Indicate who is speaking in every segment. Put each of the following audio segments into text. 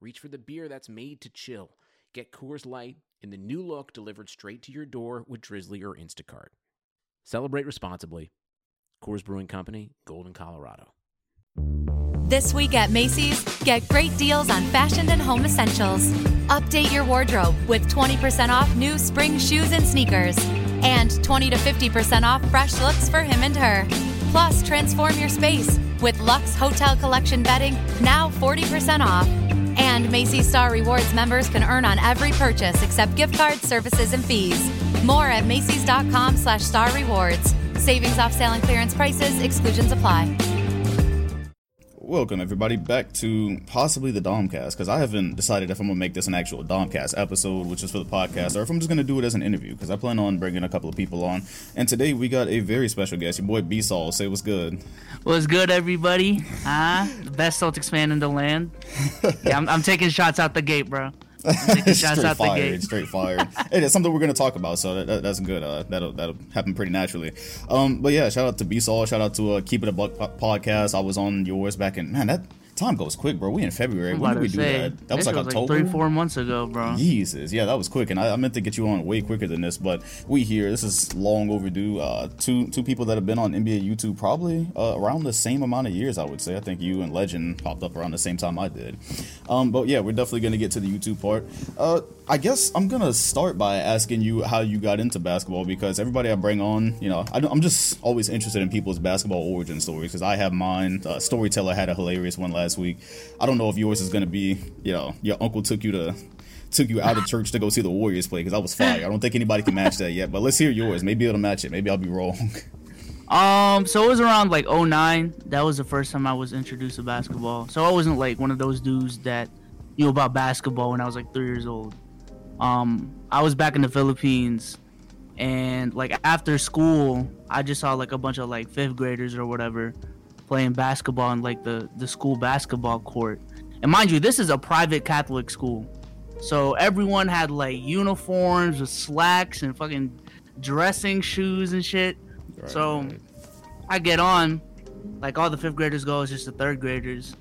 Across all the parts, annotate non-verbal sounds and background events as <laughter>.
Speaker 1: reach for the beer that's made to chill. Get Coors Light in the new look delivered straight to your door with Drizzly or Instacart. Celebrate responsibly. Coors Brewing Company, Golden, Colorado.
Speaker 2: This week at Macy's, get great deals on fashion and home essentials. Update your wardrobe with 20% off new spring shoes and sneakers, and 20 to 50% off fresh looks for him and her. Plus, transform your space with Lux Hotel Collection bedding now 40% off. And Macy's Star Rewards members can earn on every purchase except gift cards, services, and fees. More at Macy's.com slash star rewards. Savings off sale and clearance prices, exclusions apply.
Speaker 3: Welcome everybody back to possibly the Domcast because I haven't decided if I'm gonna make this an actual Domcast episode, which is for the podcast, or if I'm just gonna do it as an interview because I plan on bringing a couple of people on. And today we got a very special guest, your boy Bsolz. Say what's good.
Speaker 4: What's good, everybody? Huh? The best Celtics fan in the land. <laughs> Yeah, I'm, I'm taking shots out the gate, bro. <laughs>
Speaker 3: straight fired, straight fired. hey, that's something we're gonna talk about, so that, that, that's good. Uh, that'll that'll happen pretty naturally. Um, but yeah, shout out to Bsolz, shout out to uh, Keep It a Buck podcast. I was on yours back in man that time goes quick, bro. We in February. When did we do that? That was like October,
Speaker 4: like three, four months ago, bro.
Speaker 3: Jesus, yeah, that was quick, and I, I, meant to get you on way quicker than this, but we here. This is long overdue. Uh, two two people that have been on NBA YouTube probably uh, around the same amount of years, I would say. I think you and Legend popped up around the same time I did. Um, but yeah, we're definitely gonna get to the YouTube part. Uh, I guess I'm gonna start by asking you how you got into basketball because everybody I bring on, you know, I, am just always interested in people's basketball origin stories because I have mine. Uh, Storyteller had a hilarious one last week. I don't know if yours is gonna be, you know, your uncle took you to took you out of church to go see the Warriors play because I was fire. I don't think anybody can match that yet, but let's hear yours. Maybe it'll match it. Maybe I'll be wrong.
Speaker 4: Um, so it was around like 09. That was the first time I was introduced to basketball. So I wasn't like one of those dudes that knew about basketball when I was like three years old. Um, I was back in the Philippines, and like after school, I just saw like a bunch of like fifth graders or whatever playing basketball in like the the school basketball court. And mind you, this is a private Catholic school, so everyone had like uniforms with slacks and fucking dressing shoes and shit. Right, so right. I get on, like all the fifth graders go, it's just the third graders,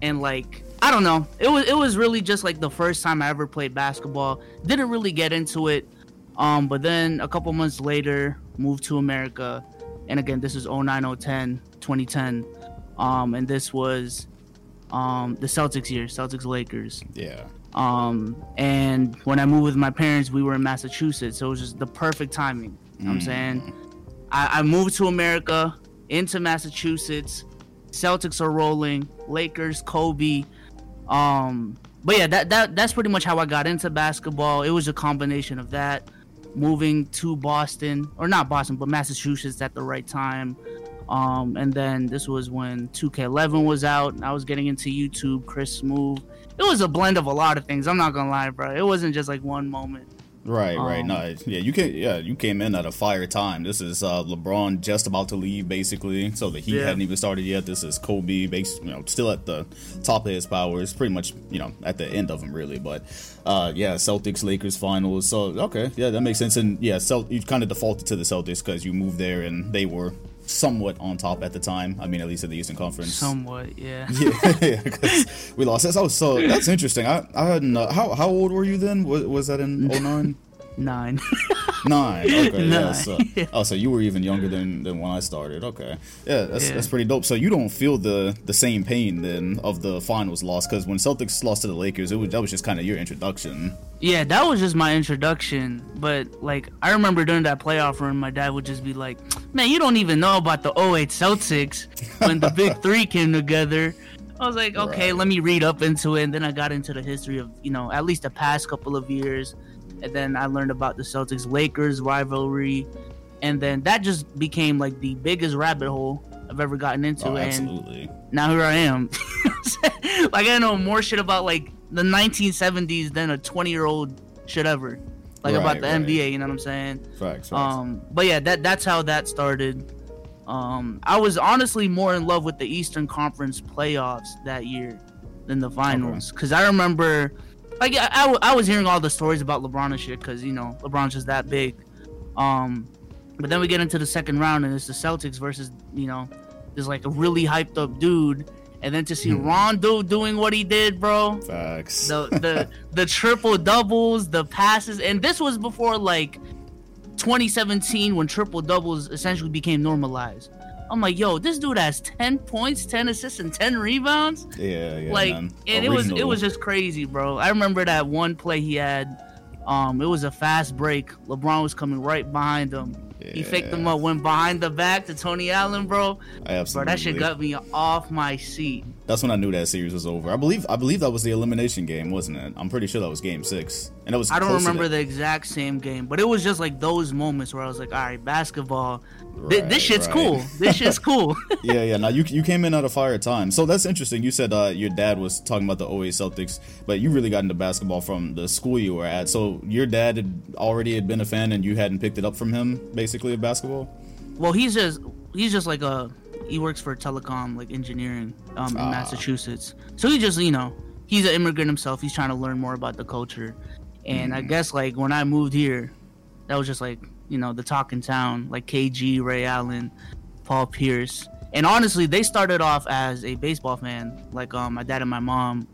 Speaker 4: and like I don't know. It was it was really just like the first time I ever played basketball. Didn't really get into it. Um, but then a couple months later, moved to America. And again, this is 09, 010, 2010. Um, and this was um, the Celtics year, Celtics Lakers.
Speaker 3: Yeah.
Speaker 4: Um, and when I moved with my parents, we were in Massachusetts. So it was just the perfect timing. You know what I'm saying? Mm. I, I moved to America, into Massachusetts. Celtics are rolling. Lakers, Kobe. Um, but yeah, that, that that's pretty much how I got into basketball. It was a combination of that, moving to Boston or not Boston, but Massachusetts at the right time. Um, and then this was when 2K11 was out. I was getting into YouTube, Chris Smoove. It was a blend of a lot of things. I'm not gonna lie, bro. It wasn't just like one moment.
Speaker 3: Right, right. Um, no, yeah, you can. Yeah, you came in at a fire time. This is uh, LeBron just about to leave, basically. So the Heat yeah. hadn't even started yet. This is Kobe, base, you know, still at the top of his powers. Pretty much, you know, at the end of him, really. But uh, yeah, Celtics Lakers finals. So okay, yeah, that makes sense. And yeah, Celt- you kind of defaulted to the Celtics because you moved there and they were somewhat on top at the time. I mean, at least in the Eastern Conference.
Speaker 4: Somewhat, yeah. <laughs>
Speaker 3: yeah, because we lost. So, so that's interesting. I, I hadn't. Uh, how how old were you then? Was, was that in <laughs> 09?
Speaker 4: Nine. <laughs>
Speaker 3: Nine. Okay. Nine. Yeah, uh, so, oh, so you were even younger than, than when I started. Okay. Yeah, that's yeah. that's pretty dope. So you don't feel the the same pain then of the finals loss because when Celtics lost to the Lakers, it was that was just kind of your introduction.
Speaker 4: Yeah, that was just my introduction. But like, I remember during that playoff run, my dad would just be like, "Man, you don't even know about the 08 Celtics when the Big <laughs> Three came together." I was like, okay, right. let me read up into it, and then I got into the history of you know at least the past couple of years and then I learned about the Celtics Lakers rivalry, and then that just became like the biggest rabbit hole I've ever gotten into. Oh,
Speaker 3: absolutely.
Speaker 4: And now here I am. <laughs> Like I know more shit about like the 1970s than a 20 year old should ever. Like about the
Speaker 3: right.
Speaker 4: NBA, you know what I'm saying?
Speaker 3: Facts, facts.
Speaker 4: Um, but yeah, that that's how that started. Um, I was honestly more in love with the Eastern Conference playoffs that year than the finals because I remember, like, I, I, I was hearing all the stories about LeBron and shit because you know LeBron's just that big. Um, but then we get into the second round and it's the Celtics versus you know, there's like a really hyped up dude, and then to see Rondo doing what he did, bro
Speaker 3: facts.
Speaker 4: the the the triple doubles, the passes, and this was before like 2017 when triple doubles essentially became normalized. I'm like, yo, this dude has 10 points, 10 assists, and 10 rebounds.
Speaker 3: yeah, yeah.
Speaker 4: like,
Speaker 3: man.
Speaker 4: and it was it was just crazy, bro. I remember that one play he had. Um, it was a fast break. LeBron was coming right behind him. He faked him up, went behind the back to Tony Allen, bro.
Speaker 3: I
Speaker 4: Bro,
Speaker 3: absolutely.
Speaker 4: that shit got me off my seat.
Speaker 3: That's when I knew that series was over. I believe I believe that was the elimination game, wasn't it? I'm pretty sure that was game six. And it was
Speaker 4: I don't remember the exact same game, but it was just like those moments where I was like, all right, basketball, thi-
Speaker 3: Right,
Speaker 4: this shit's
Speaker 3: right.
Speaker 4: cool. This shit's <laughs> cool.
Speaker 3: yeah, yeah. Now you you came in at a fire time, so that's interesting. You said uh, your dad was talking about the OA Celtics, but you really got into basketball from the school you were at. So your dad had already had been a fan, and you hadn't picked it up from him, basically of basketball.
Speaker 4: well, he's just he's just like a he works for telecom like engineering um, in
Speaker 3: Ah.
Speaker 4: Massachusetts. So he just you know he's an immigrant himself. He's trying to learn more about the culture, and I
Speaker 3: Mm.
Speaker 4: guess like when I moved here, that was just like you know the talk in town, like KG, Ray Allen, Paul Pierce. And honestly, they started off as a baseball fan. Like um, my dad and my mom,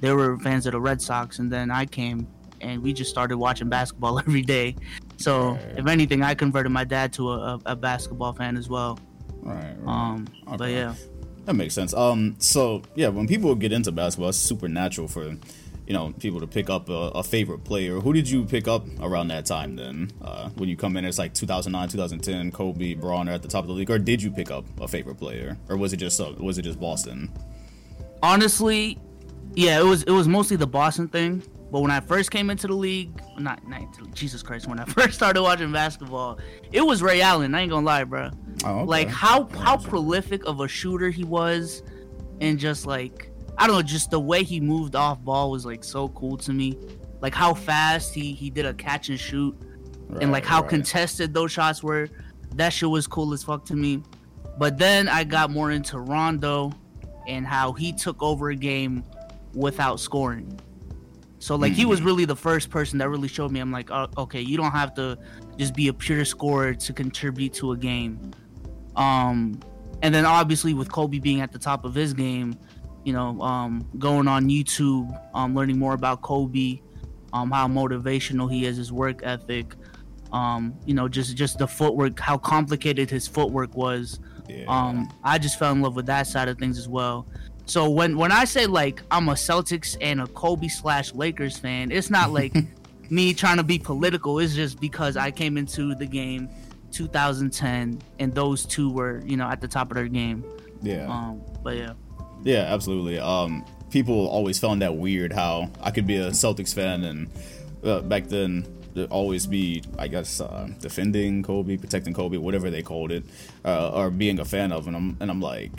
Speaker 4: they were fans of the Red Sox, and then I came and we just started watching basketball <laughs> every day. So
Speaker 3: Right.
Speaker 4: if anything, I converted my dad to a, a, basketball fan as well.
Speaker 3: Right. right.
Speaker 4: Um, but yeah,
Speaker 3: That makes sense. Um, so yeah, when people get into basketball, it's super natural for you know people to pick up a, a favorite player. Who did you pick up around that time? Then uh, when you come in, it's like 2009, 2010. Kobe, Bron are at the top of the league, or did you pick up a favorite player, or was it just uh, was it just Boston?
Speaker 4: honestly, yeah, it was it was mostly the Boston thing. But when I first came into the league, not, not into- Jesus Christ, when I <laughs> first started watching basketball, it was Ray Allen. I ain't gonna lie, bro.
Speaker 3: Oh, okay.
Speaker 4: Like how how prolific of a shooter he was, and just like I don't know, just the way he moved off ball was like so cool to me. Like how fast he he did a catch and shoot, and like how
Speaker 3: right.
Speaker 4: contested those shots were. That shit was cool as fuck to me. But then I got more into Rondo and how he took over a game without scoring. So like he was
Speaker 3: Mm-hmm.
Speaker 4: really the first person that really showed me I'm like, oh, okay, you don't have to just be a pure scorer to contribute to a game. Um and then obviously with Kobe being at the top of his game, you know, um going on YouTube, um learning more about Kobe, um how motivational he is, his work ethic, um you know, just just the footwork, how complicated his footwork was.
Speaker 3: Yeah.
Speaker 4: Um, I just fell in love with that side of things as well. So when when I say like I'm a Celtics and a Kobe slash Lakers fan, it's not like <laughs> me trying to be political. It's just because I came into the game 2010 and those two were you know at the top of their game.
Speaker 3: yeah.
Speaker 4: Um, but yeah,
Speaker 3: Yeah, absolutely. Um, people always found that weird how I could be a Celtics fan and uh, back then always be, I guess, uh, defending Kobe, protecting Kobe, whatever they called it, uh, or being a fan of. And I'm and I'm like,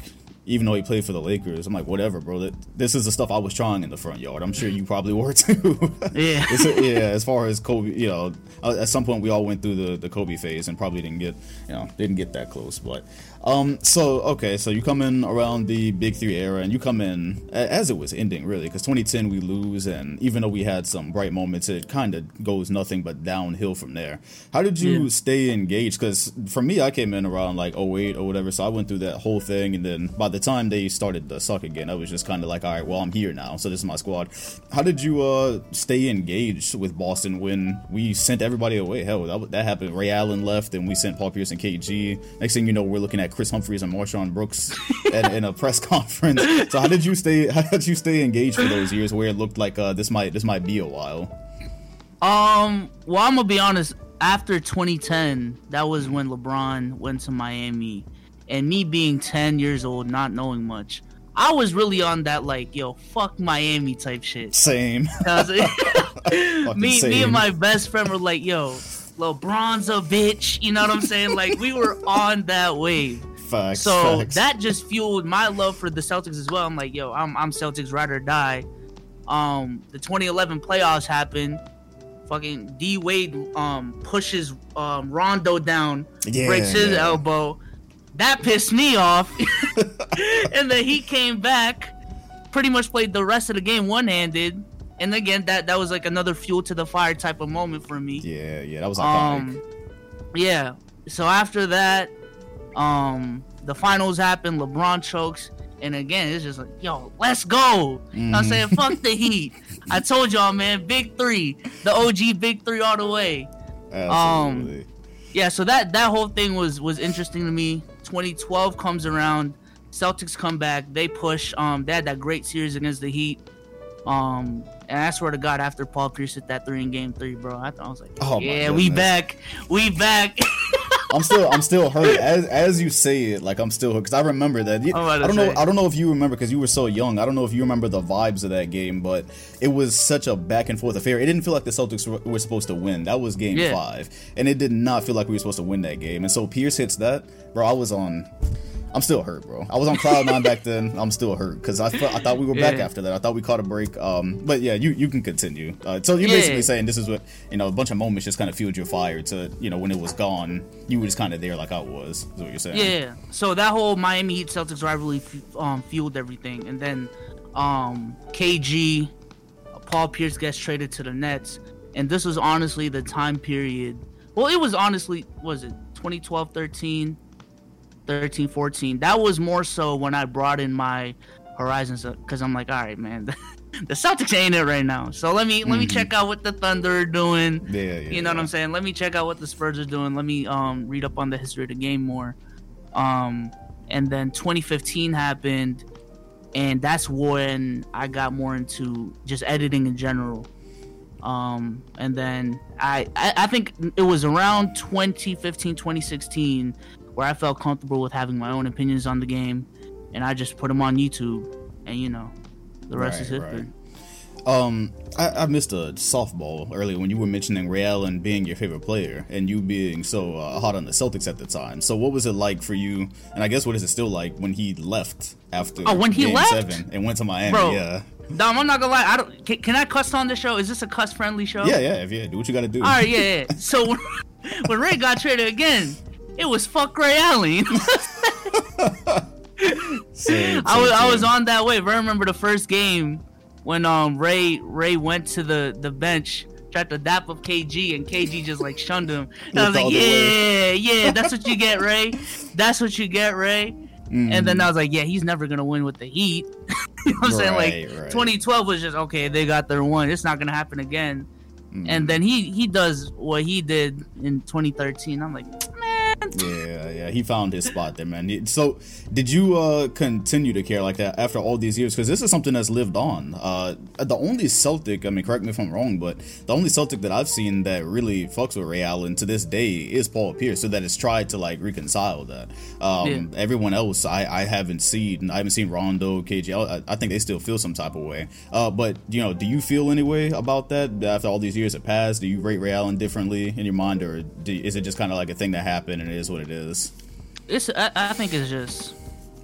Speaker 3: even though he played for the Lakers, I'm like, whatever, bro. That, this is the stuff I was trying in the front yard. I'm sure you probably <laughs> were too.
Speaker 4: yeah.
Speaker 3: Yeah, as far as Kobe, you know, uh, at some point we all went through the, the Kobe phase and probably didn't get, you know, didn't get that close. But, um, so okay, so you come in around the Big Three era, and you come in as it was ending, really, because 2010 we lose, and even though we had some bright moments, it kind of goes nothing but downhill from there. How did you
Speaker 4: Yeah.
Speaker 3: stay engaged? Because for me, I came in around like 08 or whatever, so I went through that whole thing, and then by the time they started to suck again, I was just kind of like, all right, well, I'm here now, so this is my squad. How did you uh stay engaged with Boston when we sent everybody away? Hell, that, that happened. Ray Allen left, and we sent Paul Pierce and KG. Next thing you know, we're looking at Kris Humphries and MarShon Brooks at, in a press <laughs> conference. So how did you stay? <laughs> How did you stay engaged for those years where it looked like uh, this might this might be a while?
Speaker 4: Um, well, I'm gonna be honest. After 2010, that was when LeBron went to Miami, and me being 10 years old, not knowing much, I was really on that like, yo, fuck Miami type shit.
Speaker 3: Same. <laughs>
Speaker 4: me, me and my best friend were like, yo, LeBron's a bitch. You know what I'm saying? <laughs> Like we were on that wave.
Speaker 3: Facts,
Speaker 4: so
Speaker 3: facts.
Speaker 4: that just fueled my love for the Celtics as well. I'm like, yo, I'm I'm Celtics ride or die. Um, the 2011 playoffs happened. Fucking D Wade um pushes um Rondo down,
Speaker 3: Yeah,
Speaker 4: breaks his
Speaker 3: yeah.
Speaker 4: elbow. That pissed me off. <laughs> <laughs> and then he came back, pretty much played the rest of the game one handed. And again, that that was like another fuel to the fire type of moment for me.
Speaker 3: Yeah, yeah, that was iconic.
Speaker 4: Um, yeah. So after that, um, the finals happened. LeBron chokes, and again, it's just like, yo, let's go. Know I'm
Speaker 3: Mhm.
Speaker 4: saying, <laughs> fuck the Heat. I told y'all, man, big three, the OG big three all the way.
Speaker 3: Absolutely.
Speaker 4: Yeah. So that that whole thing was was interesting to me. 2012 comes around. Celtics come back. They push. Um, they had that great series against the Heat. Um, and I swear to God, after Paul Pierce hit that three in Game Three, bro, I, thought I was like,
Speaker 3: Oh,
Speaker 4: yeah, we back, we back. <laughs>
Speaker 3: I'm still I'm still hurt as as you say it. Like I'm still hurt because I remember that. You-
Speaker 4: I'm about to
Speaker 3: I don't know. I don't know if you remember because you were so young. I don't know if you remember the vibes of that game, but it was such a back and forth affair. It didn't feel like the Celtics were, were supposed to win. That was Game
Speaker 4: Yeah.
Speaker 3: Five, and it did not feel like we were supposed to win that game. And so Pierce hits that, bro. I was on. I'm still hurt, bro. I was on cloud nine back then. I'm still hurt because I, thought- I thought we were back
Speaker 4: Yeah.
Speaker 3: after that. I thought we caught a break. Um, but yeah, you you can continue. Uh, so you're
Speaker 4: Yeah.
Speaker 3: basically saying this is what you know. A bunch of moments just kind of fueled your fire to you know when it was gone, you were just kind of there like I was. Is what you're saying?
Speaker 4: Yeah. So that whole Miami Heat Celtics rivalry f- um, fueled everything, and then um, KG, Paul Pierce gets traded to the Nets, and this was honestly the time period. Well, it was honestly was it 2012, 13, 13, 14. That was more so when I brought in my horizons because I'm like, all right, man, <laughs> the Celtics ain't it right now. So let me let me check out what the Thunder are doing.
Speaker 3: Yeah, yeah.
Speaker 4: You know what I'm saying? Let me check out what the Spurs are doing. Let me um read up on the history of the game more. Um and then 2015 happened and that's when I got more into just editing in general. Um and then I I, I think it was around 2015 2016 where I felt comfortable with having my own opinions on the game and I just put them on YouTube and you know the rest is history.
Speaker 3: right. Um, I, I missed a softball earlier when you were mentioning Ray Allen being your favorite player and you being so uh, hot on the Celtics at the time. So what was it like for you? And I guess what is it still like when he left after
Speaker 4: Oh, when he left?
Speaker 3: Seven and went to Miami?
Speaker 4: Bro.
Speaker 3: Yeah,
Speaker 4: Dom, I'm not gonna lie. I don't. Can, can I cuss on this show? Is this a cuss friendly show?
Speaker 3: yeah, yeah. If yeah, do what you got to do.
Speaker 4: All right, yeah, yeah. <laughs> So when, <laughs> when Ray got traded again, it was fuck Ray Allen. <laughs>
Speaker 3: Same,
Speaker 4: I was
Speaker 3: same,
Speaker 4: I was on that wave. I remember the first game when um Ray Ray went to the the bench. Tried to dap up KG and KG just like shunned him. And I was like, yeah, yeah, that's what you get, Ray. <laughs> That's what you get, Ray. And then I was like, yeah, he's never gonna win with the Heat. <laughs> you know what I'm saying? Like
Speaker 3: right.
Speaker 4: 2012 was just okay. They got their one. It's not gonna happen again.
Speaker 3: Mm.
Speaker 4: And then he he does what he did in 2013. I'm like, man,
Speaker 3: Yeah, yeah, he found his spot there, man. So, did you uh continue to care like that after all these years? Because this is something that's lived on. Uh, the only Celtic, I mean, correct me if I'm wrong, but the only Celtic that I've seen that really fucks with Ray Allen to this day is Paul Pierce. So that has tried to like reconcile that. Um,
Speaker 4: Yeah.
Speaker 3: Everyone else, I I haven't seen. I haven't seen Rondo, KG. I, I think they still feel some type of way. Uh, but you know, do you feel any way about that after all these years have passed? Do you rate Ray Allen differently in your mind, or do, is it just kind of like a thing that happened and it is what it is?
Speaker 4: it's I, I think it's just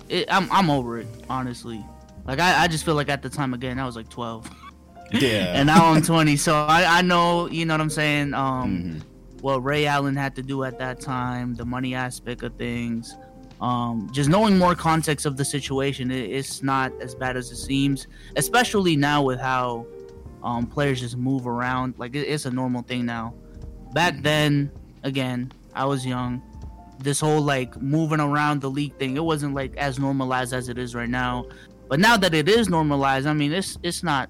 Speaker 4: it, I'm I'm over it honestly. Like I, I just feel like at the time again I was like 12 <laughs>
Speaker 3: Yeah.
Speaker 4: and now I'm 20, so I I know you know what I'm saying. Um,
Speaker 3: Mhm.
Speaker 4: what Ray Allen had to do at that time, the money aspect of things. Um, just knowing more context of the situation, it, it's not as bad as it seems. Especially now with how um, players just move around, like it, it's a normal thing now. Back then, again, I was young. This whole like moving around the league thing, it wasn't like as normalized as it is right now. But now that it is normalized, I mean, it's it's not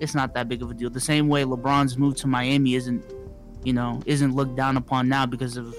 Speaker 4: it's not that big of a deal. The same way LeBron's move to Miami isn't you know, isn't looked down upon now because of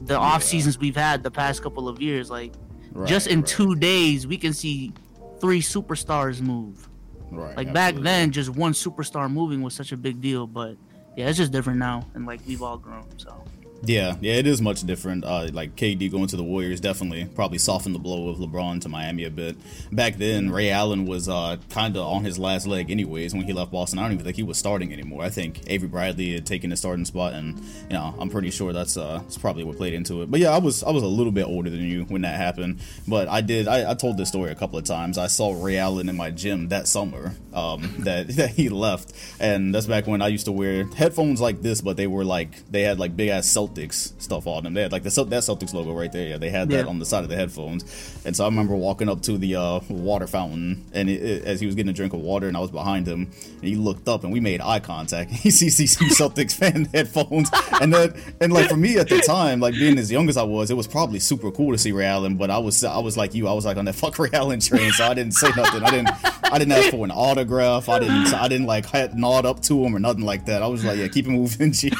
Speaker 4: the off seasons we've had the past couple of years. Like
Speaker 3: Right,
Speaker 4: just in
Speaker 3: right,
Speaker 4: two days, we can see three superstars move.
Speaker 3: right,
Speaker 4: Like back then, just one superstar moving was such a big deal. But yeah, it's just different now, and like we've all grown. So
Speaker 3: Yeah, yeah, it is much different. Uh, like KD going to the Warriors definitely probably softened the blow of LeBron to Miami a bit. Back then, Ray Allen was uh, kind of on his last leg, anyways. When he left Boston, I don't even think he was starting anymore. I think Avery Bradley had taken the starting spot, and you know, I'm pretty sure that's uh, that's probably what played into it. But yeah, I was I was a little bit older than you when that happened, but I did I, I told this story a couple of times. I saw Ray Allen in my gym that summer um, <laughs> that that he left, and that's back when I used to wear headphones like this, but they were like they had like big ass Celtics stuff on them. They had like the that Celtics logo right there. Yeah, they had that
Speaker 4: Yeah.
Speaker 3: on the side of the headphones. And so I remember walking up to the uh, water fountain, and it, it- as he was getting a drink of water, and I was behind him, and he looked up, and we made eye contact. <laughs> He sees <laughs> these Celtics fan headphones, and then and like for me at the time, like being as young as I was, it was probably super cool to see Ray Allen. But I was I was like you, I was like on that <laughs> fuck Ray Allen train, so I didn't say nothing. I didn't I didn't ask for an autograph. I didn't I didn't like nod up to him or nothing like that. I was like, yeah, keep it moving, G.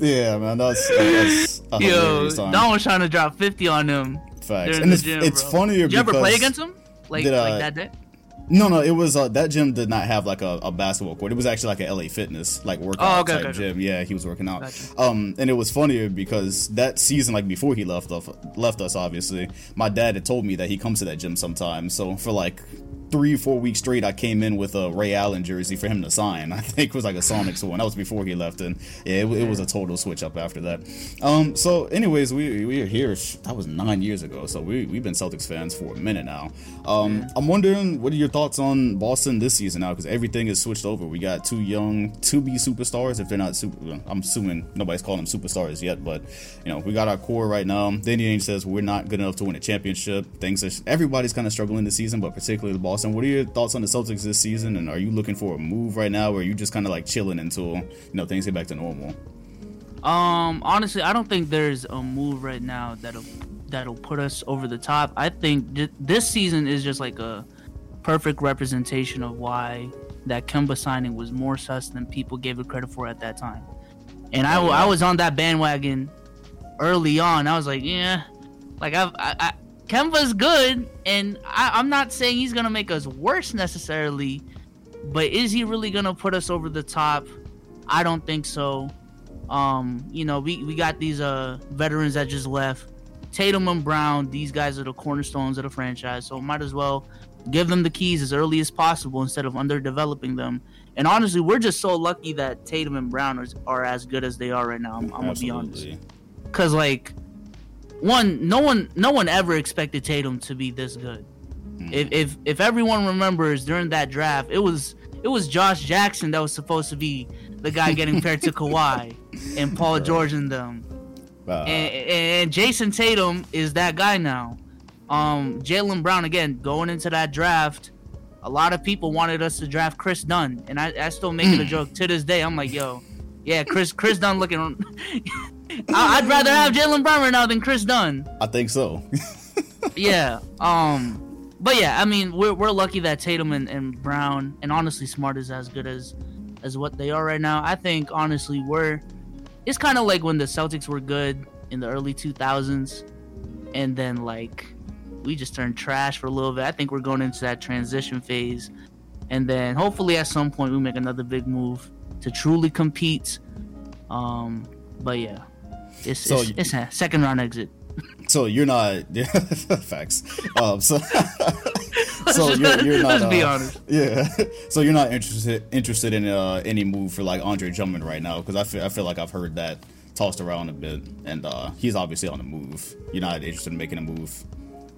Speaker 3: yeah, man, that's that's a
Speaker 4: Yo,
Speaker 3: time.
Speaker 4: Don was trying to drop 50 on him.
Speaker 3: Facts. And
Speaker 4: the
Speaker 3: it's,
Speaker 4: gym,
Speaker 3: it's
Speaker 4: bro.
Speaker 3: funnier
Speaker 4: Did you ever play against him? Like,
Speaker 3: Did, uh,
Speaker 4: like that day?
Speaker 3: No, no, it was uh, that gym did not have like a, a basketball court. It was actually like a LA Fitness like workout
Speaker 4: Oh, okay,
Speaker 3: type
Speaker 4: okay, okay.
Speaker 3: gym. Yeah, he was working out.
Speaker 4: Gotcha.
Speaker 3: Um, and it was funnier because that season, like before he left off, left us, obviously, my dad had told me that he comes to that gym sometimes. So for like three, or four weeks straight, I came in with a Ray Allen jersey for him to sign. <laughs> I think it was like a Sonics one. That was before he left, and yeah, it, it was a total switch up after that. Um, so anyways, we we are here. That was nine years ago, so we we've been Celtics fans for a minute now. Um, I'm wondering what are your thoughts on Boston this season now? Because everything is switched over. We got two young to be superstars. If they're not super, I'm assuming nobody's calling them superstars yet, but you know we got our core right now. Danny Ainge says we're not good enough to win a championship. Things are, everybody's kind of struggling this season, but particularly the Boston. What are your thoughts on the Celtics this season? And are you looking for a move right now, or are you just kind of like chilling until you know things get back to normal?
Speaker 4: Um, honestly, I don't think there's a move right now that'll that'll put us over the top. I think th- this season is just like a perfect representation of why that Kemba signing was more sus than people gave it credit for at that time. And I. I was on that bandwagon early on. I was like, yeah, like I've, I, I Kemba's good, and I, I'm not saying he's gonna make us worse necessarily, but is he really gonna put us over the top? I don't think so. Um, you know, we, we got these uh veterans that just left. Tatum and Brown, these guys are the cornerstones of the franchise, so might as well give them the keys as early as possible instead of underdeveloping them. And honestly, we're just so lucky that Tatum and Brown are, are as good as they are right now. I'm, I'm gonna be honest, because like one, no one, no one ever expected Tatum to be this good. If, if if everyone remembers during that draft, it was it was Josh Jackson that was supposed to be the guy getting paired to <laughs> Kawhi and Paul George and them.
Speaker 3: Uh,
Speaker 4: And, and Jayson Tatum is that guy now. Um, Jaylen Brown again going into that draft. A lot of people wanted us to draft Kris Dunn, and I, I still make it a joke to this day. I'm like, yo, yeah, Kris Kris Dunn looking. I, I'd rather have Jaylen Brown right now than Kris Dunn
Speaker 3: I think so. <laughs>
Speaker 4: yeah. Um. But yeah, I mean, we're we're lucky that Tatum and, and Brown and honestly Smart is as good as as what they are right now. I think honestly we're it's kind of like when the Celtics were good in the early 2000s, and then like we just turned trash for a little bit. I think we're going into that transition phase, and then hopefully at some point we make another big move to truly compete. Um. But yeah, it's
Speaker 3: So
Speaker 4: it's, it's a second round exit.
Speaker 3: so you're not <laughs> facts. Um, so <laughs> so you're, you're not.
Speaker 4: Let's be
Speaker 3: uh,
Speaker 4: honest. <laughs>
Speaker 3: Yeah. So you're not interested interested in uh, any move for like Andre Drummond right now because I feel I feel like I've heard that tossed around a bit, and uh, he's obviously on the move. You're not interested in making a move.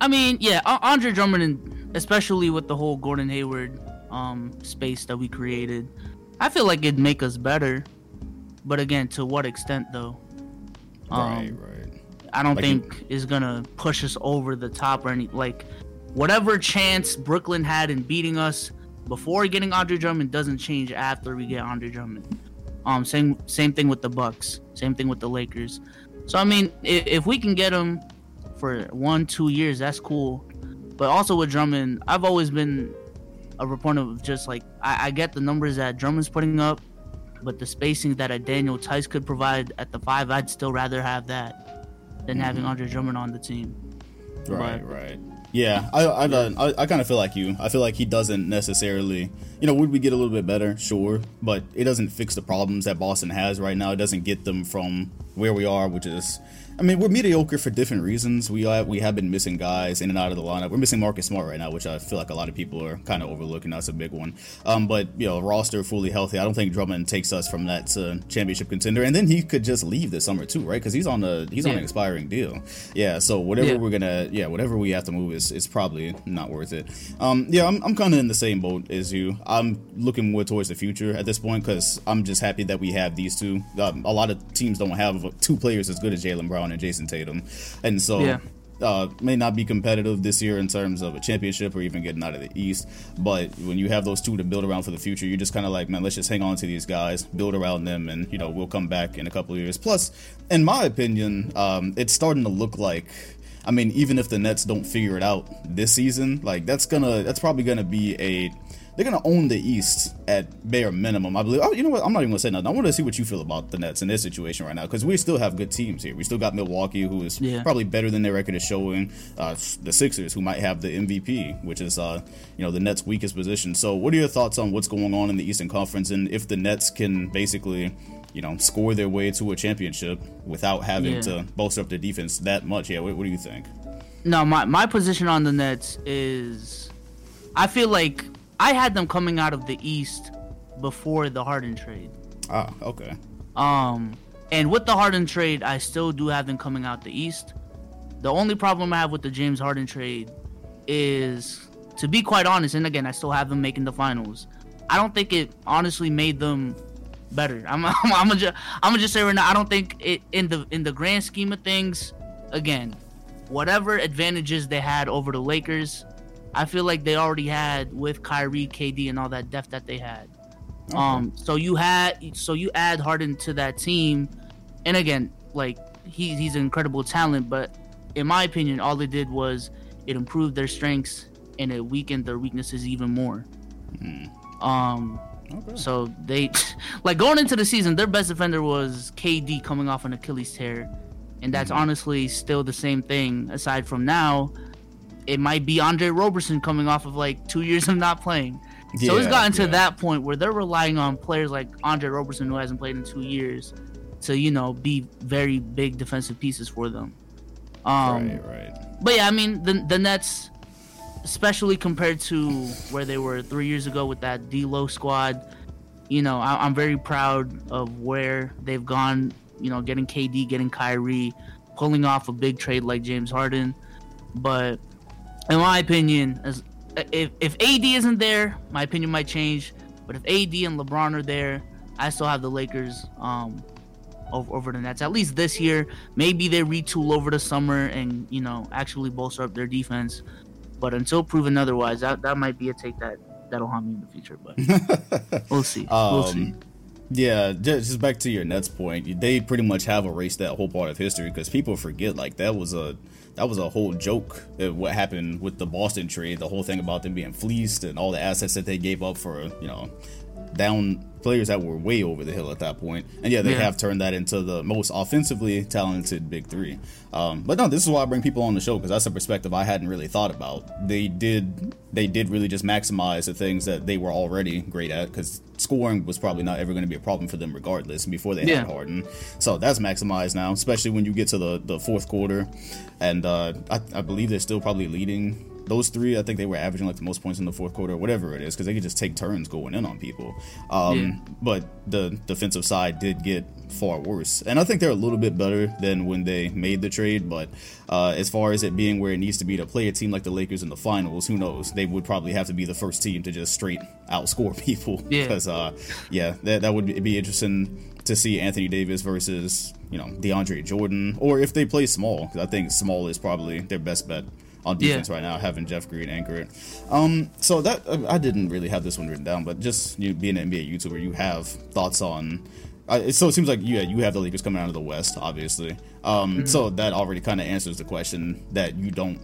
Speaker 4: I mean, yeah, Andre Drummond, and especially with the whole Gordon Hayward um, space that we created, I feel like it'd make us better. But again, to what extent, though? Um,
Speaker 3: right. Right.
Speaker 4: I don't
Speaker 3: Like you-
Speaker 4: think is gonna push us over the top or any like whatever chance Brooklyn had in beating us before getting Andre Drummond doesn't change after we get Andre Drummond. Um, same same thing with the Bucks, same thing with the Lakers. So I mean, if, if we can get him for one two years, that's cool. But also with Drummond, I've always been a proponent of just like I, I get the numbers that Drummond's putting up, but the spacing that a Daniel Theis could provide at the five, I'd still rather have that than having mm-hmm. Andre Drummond on the team.
Speaker 3: Right, right. Yeah, I I, I, I kind of feel like you. I feel like he doesn't necessarily, you know, would we get a little bit better? Sure, but it doesn't fix the problems that Boston has right now. It doesn't get them from where we are, which is I mean, we're mediocre for different reasons. We are, we have been missing guys in and out of the lineup. We're missing Marcus Smart right now, which I feel like a lot of people are kind of overlooking. That's a big one. Um, but you know, roster fully healthy. I don't think Drummond takes us from that to championship contender. And then he could just leave this summer too, right? Because he's on a he's yeah. on an expiring deal. Yeah. So whatever yeah. we're gonna yeah whatever we have to move is is probably not worth it. Um, yeah, I'm I'm kind of in the same boat as you. I'm looking more towards the future at this point because I'm just happy that we have these two. Um, a lot of teams don't have two players as good as Jaylen Brown and Jayson Tatum and so yeah. Uh, may not be competitive this year in terms of a championship or even getting out of the East. But when you have those two to build around for the future, you're just kind of like, man, let's just hang on to these guys, build around them, and you know we'll come back in a couple of years. Plus, in my opinion, um, it's starting to look like. I mean, even if the Nets don't figure it out this season, like that's gonna that's probably gonna be a they're gonna own the East at bare minimum. I believe. Oh, you know what? I'm not even gonna say nothing. I want to see what you feel about the Nets in this situation right now because we still have good teams here. We still got Milwaukee, who is yeah. probably better than their record is showing. Uh, the Sixers, who might have the MVP, which is uh, you know the Nets' weakest position. So, what are your thoughts on what's going on in the Eastern Conference and if the Nets can basically you know, score their way to a championship without having yeah. to bolster up their defense that much. Yeah, what, what, do you think?
Speaker 4: No, my my position on the Nets is, I feel like I had them coming out of the East before the Harden trade.
Speaker 3: Ah, okay.
Speaker 4: Um, and with the Harden trade, I still do have them coming out the East. The only problem I have with the James Harden trade is, to be quite honest, and again, I still have them making the finals. I don't think it honestly made them better. I'm, <laughs> I'm, I'm gonna just, I'm gonna just say right now, I don't think it in the in the grand scheme of things. Again, whatever advantages they had over the Lakers, I feel like they already had with Kyrie, KD, and all that depth that they had. Okay. Um, so you had, so you add Harden to that team, and again, like he, he's an incredible talent, but in my opinion, all it did was it improved their strengths and it weakened their weaknesses even more. Mm. Um, okay. so they, <laughs> like going into the season, their best defender was KD coming off an Achilles tear, and that's mm-hmm. honestly still the same thing. Aside from now, it might be Andre Roberson coming off of like two years of not playing. Yeah, so it's gotten to yeah. that point where they're relying on players like Andre Roberson, who hasn't played in two years, to you know be very big defensive pieces for them. Um, right, right. But yeah, I mean the the Nets, especially compared to where they were three years ago with that D'Lo squad, you know I, I'm very proud of where they've gone. You know, getting KD, getting Kyrie, pulling off a big trade like James Harden, but in my opinion, as if if AD isn't there, my opinion might change. But if AD and LeBron are there, I still have the Lakers um, over, over the Nets. At least this year, maybe they retool over the summer and you know actually bolster up their defense. But until proven otherwise, that that might be a take that that'll haunt me in the future. But <laughs> we'll see. Um, we'll see.
Speaker 3: Yeah, just back to your Nets point, they pretty much have erased that whole part of history because people forget like that was a that was a whole joke. What happened with the Boston trade, the whole thing about them being fleeced and all the assets that they gave up for you know down players that were way over the hill at that point. And yeah, they yeah. have turned that into the most offensively talented big three. Um, but no, this is why I bring people on the show because that's a perspective I hadn't really thought about. They did they did really just maximize the things that they were already great at because scoring was probably not ever going to be a problem for them regardless before they yeah. had Harden. So that's maximized now, especially when you get to the, the fourth quarter. And uh, I, I believe they're still probably leading those three, I think they were averaging like the most points in the fourth quarter, or whatever it is, because they could just take turns going in on people. Um, yeah. But the defensive side did get far worse, and I think they're a little bit better than when they made the trade. But uh, as far as it being where it needs to be to play a team like the Lakers in the finals, who knows? They would probably have to be the first team to just straight outscore <laughs> people. Yeah. Because uh, yeah, that that would be interesting to see Anthony Davis versus you know DeAndre Jordan, or if they play small. Because I think small is probably their best bet on defense yeah. right now, having Jeff Green anchor it. Um, so that I didn't really have this one written down, but just you being an NBA YouTuber, you have thoughts on. Uh, so it seems like yeah, you have the Lakers coming out of the West, obviously. Um, mm-hmm. So that already kind of answers the question that you don't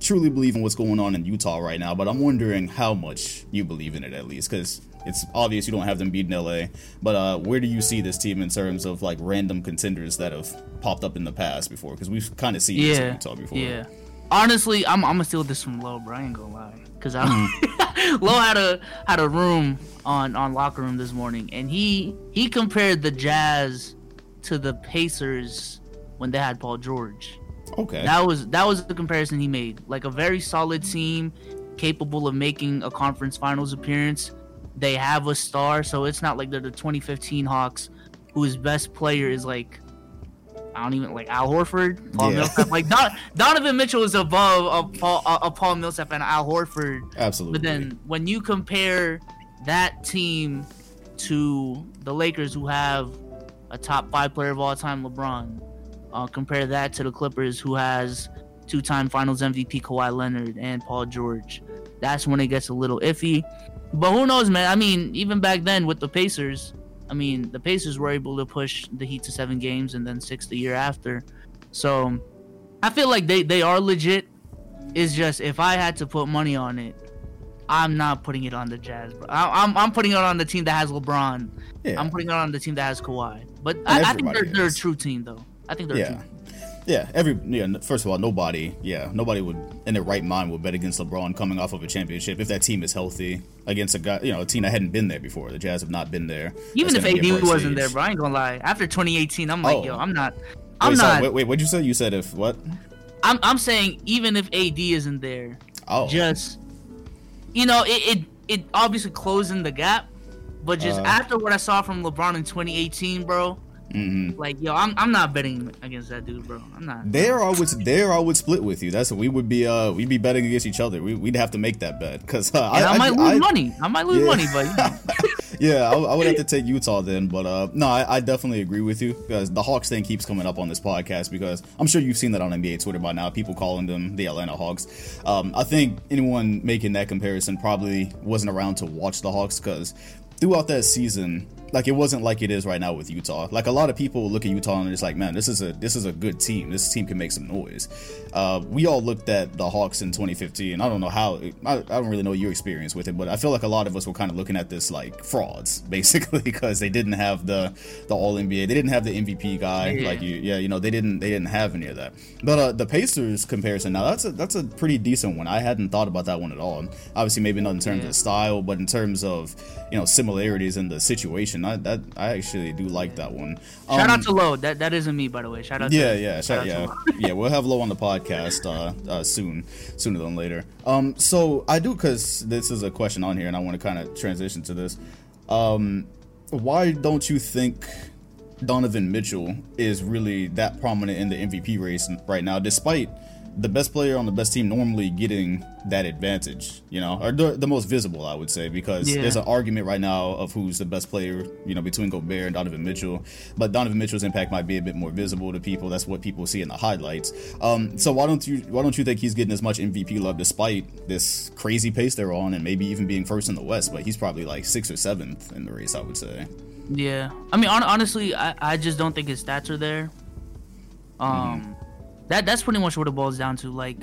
Speaker 3: truly believe in what's going on in Utah right now. But I'm wondering how much you believe in it at least, because it's obvious you don't have them beat in LA. But uh, where do you see this team in terms of like random contenders that have popped up in the past before? Because we've kind of seen
Speaker 4: yeah,
Speaker 3: this in Utah before.
Speaker 4: Yeah. Honestly, I'm I'm gonna steal this from Low, bro. I ain't gonna lie, cause I
Speaker 3: Mm. <laughs>
Speaker 4: Low had a had a room on on locker room this morning, and he he compared the Jazz to the Pacers when they had Paul George.
Speaker 3: Okay.
Speaker 4: That was that was the comparison he made. Like a very solid team, capable of making a conference finals appearance. They have a star, so it's not like they're the 2015 Hawks, whose best player is like I don't even like Al Horford, Paul
Speaker 3: Yeah.
Speaker 4: Millsap. Like Don, Donovan Mitchell is above a Paul, a, a Paul Millsap and Al Horford.
Speaker 3: Absolutely.
Speaker 4: But then when you compare that team to the Lakers, who have a top five player of all time, LeBron, uh, compare that to the Clippers, who has two-time Finals MVP Kawhi Leonard and Paul George. That's when it gets a little iffy. But who knows, man? I mean, even back then with the Pacers, I mean, the Pacers were able to push the Heat to seven games and then six the year after. So I feel like they, they are legit. It's just if I had to put money on it, I'm not putting it on the Jazz. Bro. I, I'm I'm putting it on the team that has LeBron.
Speaker 3: yeah.
Speaker 4: I'm putting it on the team that has Kawhi. But I, I think they're, they're a true team, though. I think they're a
Speaker 3: yeah.
Speaker 4: true team.
Speaker 3: Yeah, every yeah. First of all, nobody, yeah, nobody would in their right mind would bet against LeBron coming off of a championship if that team is healthy against a guy, you know, a team that hadn't been there before. The Jazz have not been there.
Speaker 4: Even if
Speaker 3: gonna be a
Speaker 4: AD wasn't there, bro, I ain't gonna lie. After 2018, I'm like,
Speaker 3: Oh.
Speaker 4: yo, I'm not. I'm
Speaker 3: Wait,
Speaker 4: not.
Speaker 3: wait, wait, what'd you say? You said if what?
Speaker 4: I'm I'm saying even if AD isn't there,
Speaker 3: Oh,
Speaker 4: just you know, it it, it obviously closing the gap, but just
Speaker 3: Uh.
Speaker 4: after what I saw from LeBron in 2018, bro,
Speaker 3: mhm.
Speaker 4: like yo, I'm I'm not betting against that dude, bro. I'm not.
Speaker 3: There I would there I would split with you. That's we would be uh we'd be betting against each other. We, we'd have to make that bet because uh,
Speaker 4: And I, might lose
Speaker 3: I-
Speaker 4: money. I might lose
Speaker 3: Yeah.
Speaker 4: money, but you know. <laughs>
Speaker 3: yeah, I, I would have to take Utah then. But uh, no, I, I definitely agree with you because the Hawks thing keeps coming up on this podcast because I'm sure you've seen that on NBA Twitter by now. People calling them the Atlanta Hawks. Um, I think anyone making that comparison probably wasn't around to watch the Hawks because throughout that season, like it wasn't like it is right now with Utah. Like a lot of people look at Utah and they're like, man, this is a this is a good team. This team can make some noise. Uh, we all looked at the Hawks in 2015. I don't know how. I, I don't really know your experience with it, but I feel like a lot of us were kind of looking at this like frauds, <laughs> basically, because they didn't have the the All NBA. They didn't have the MVP guy.
Speaker 4: Yeah.
Speaker 3: Like you, yeah, you know, they didn't they didn't have any of that. But uh, the Pacers comparison now that's a that's a pretty decent one. I hadn't thought about that one at all. Obviously, maybe not in terms
Speaker 4: Yeah.
Speaker 3: of style, but in terms of you know similarities in the situation, I that I actually do like that one.
Speaker 4: Shout
Speaker 3: Um,
Speaker 4: out to Low. That that isn't me, by the way. Shout out.
Speaker 3: yeah,
Speaker 4: to,
Speaker 3: yeah,
Speaker 4: shout
Speaker 3: shout, yeah, yeah. We'll have Low on the podcast uh, uh, soon, sooner than later. Um, so I do because this is a question on here, and I want to kind of transition to this. Um, why don't you think Donovan Mitchell is really that prominent in the MVP race right now, despite the best player on the best team normally getting that advantage, you know, or the, the most visible, I would say, because
Speaker 4: Yeah.
Speaker 3: there's an argument right now of who's the best player, you know, between Gobert and Donovan Mitchell. But Donovan Mitchell's impact might be a bit more visible to people. That's what people see in the highlights. Um, so why don't you why don't you think he's getting as much MVP love despite this crazy pace they're on and maybe even being first in the West? But he's probably like sixth or seventh in the race, I would say.
Speaker 4: Yeah, I mean, hon- honestly, I, I just don't think his stats are there. Um, that that's pretty much what it boils down to. Like,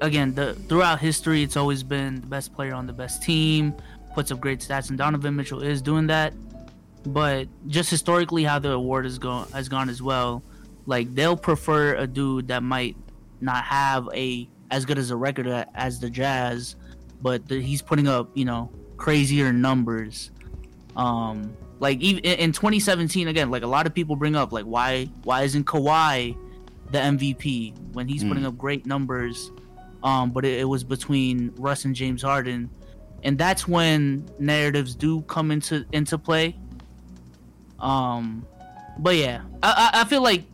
Speaker 4: again, the throughout history, it's always been the best player on the best team, puts up great stats, and Donovan Mitchell is doing that. But just historically, how the award has gone has gone as well. Like, they'll prefer a dude that might not have a as good as a record as the Jazz, but the, he's putting up you know crazier numbers. Um, like even in in 2017, again, like a lot of people bring up, like why why isn't Kawhi the MVP when he's putting up great numbers? Um, but it, it was between Russ and James Harden, and that's when narratives do come into into play. Um, but yeah, I I, I feel like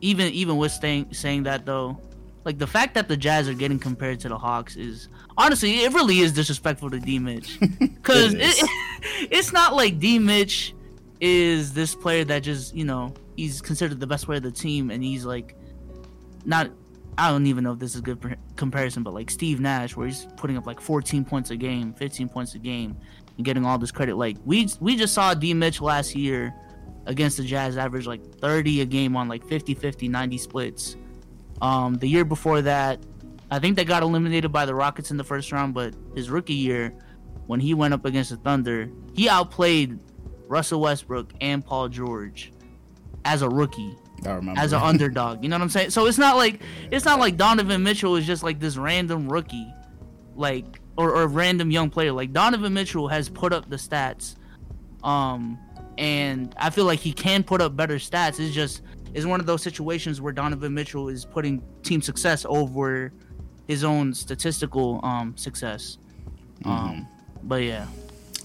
Speaker 4: even even with saying saying that though, like the fact that the Jazz are getting compared to the Hawks is honestly it really is disrespectful to D Mitch because <laughs> <laughs>
Speaker 3: It
Speaker 4: it, <laughs> it's not like D Mitch is this player that just you know he's considered the best player of the team and he's like not I don't even know if this is a good comparison but like Steve Nash where he's putting up like 14 points a game 15 points a game and getting all this credit. Like we we just saw D Mitch last year against the Jazz average like 30 a game on like 50 50 90 splits. Um the year before that I think they got eliminated by the Rockets in the first round but his rookie year when he went up against the Thunder he outplayed Russell Westbrook and Paul George as a rookie
Speaker 3: I remember.
Speaker 4: as an underdog. You know what I'm saying? So it's not like it's not like Donovan Mitchell is just like this random rookie, like or, or random young player. Like Donovan Mitchell has put up the stats, um, and I feel like he can put up better stats. It's just it's one of those situations where Donovan Mitchell is putting team success over his own statistical um success. Um, but yeah.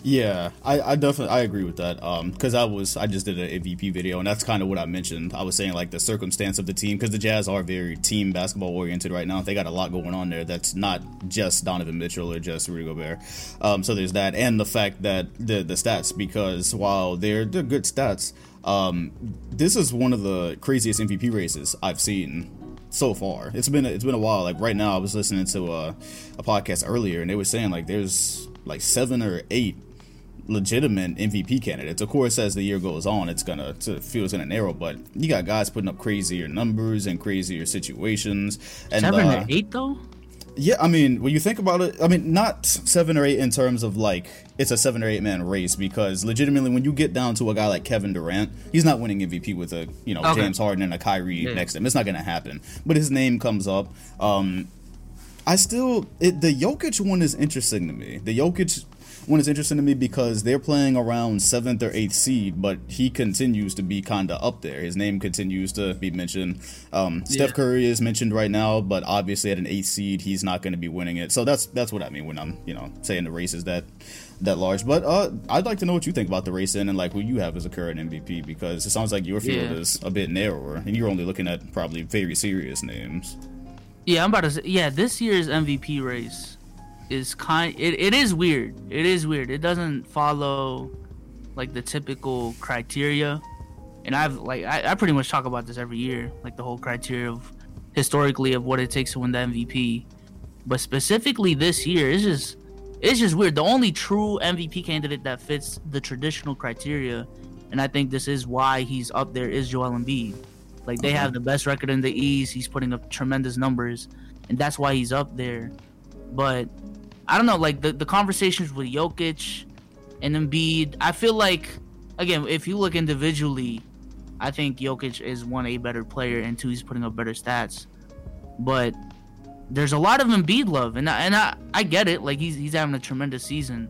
Speaker 3: Yeah, I, I definitely I agree with that. Um, because I was I just did an MVP video, and that's kind of what I mentioned. I was saying like the circumstance of the team because the Jazz are very team basketball oriented right now. They got a lot going on there. That's not just Donovan Mitchell or just Rudy Gobert. Um, so there's that, and the fact that the the stats because while they're they're good stats, um, this is one of the craziest MVP races I've seen so far. It's been it's been a while. Like right now, I was listening to a, a podcast earlier, and they were saying like there's like seven or eight legitimate MVP candidates. Of course, as the year goes on, it's gonna to feel it's gonna narrow, but you got guys putting up crazier numbers and crazier situations. And
Speaker 4: Seven
Speaker 3: uh,
Speaker 4: or eight though.
Speaker 3: yeah, I mean, when you think about it, I mean, not seven or eight in terms of like it's a seven or eight man race because legitimately, when you get down to a guy like Kevin Durant, he's not winning MVP with a you know
Speaker 4: Okay.
Speaker 3: James Harden and a Kyrie
Speaker 4: Yeah.
Speaker 3: next to him. It's not gonna happen. But his name comes up. Um, I still it, the Jokic one is interesting to me. The Jokic one is interesting to me because they're playing around seventh or eighth seed, but he continues to be kind of up there. His name continues to be mentioned. Um, Steph Curry is mentioned right now, but obviously at an eighth seed, he's not going to be winning it. So that's that's what I mean when I'm you know saying the race is that that large. But uh, I'd like to know what you think about the race in and like who you have as a current MVP because it sounds like your field
Speaker 4: Yeah.
Speaker 3: is a bit narrower and you're only looking at probably very serious names.
Speaker 4: Yeah, I'm about to say. Yeah, this year's MVP race is kind. It, it is weird. It is weird. It doesn't follow like the typical criteria. And I've like I, I pretty much talk about this every year, like the whole criteria of historically of what it takes to win the MVP. But specifically this year, it's just it's just weird. The only true MVP candidate that fits the traditional criteria, and I think this is why he's up there, is Joel Embiid. Like they mm-hmm. have the best record in the East. He's putting up tremendous numbers, and that's why he's up there. But I don't know, like the, the conversations with Jokic and Embiid, I feel like again, if you look individually, I think Jokic is one a better player and two he's putting up better stats. But there's a lot of Embiid love, and I, and I, I get it. Like he's he's having a tremendous season,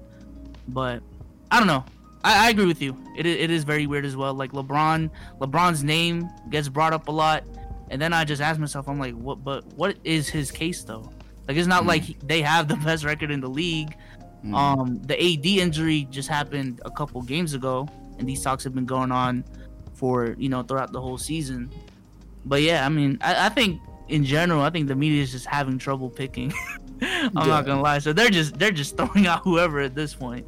Speaker 4: but I don't know. I, I agree with you. It, it is very weird as well. Like LeBron, LeBron's name gets brought up a lot, and then I just ask myself, I'm like, what? But what is his case though? Like it's not like they have the <laughs> best record in the league. Um, the AD injury just happened a couple games ago, and these talks have been going on for you know throughout the whole season. But yeah, I mean, I, I think in general, I think the media is just having trouble picking. <laughs> I'm
Speaker 3: Yeah.
Speaker 4: not gonna lie. So they're just they're just <laughs> throwing out whoever at this point.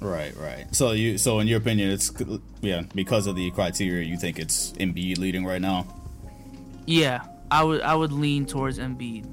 Speaker 3: Right, right. So you, so in your opinion, it's yeah because of the criteria, you think it's Embiid leading right now,
Speaker 4: Yeah, I would I would lean towards Embiid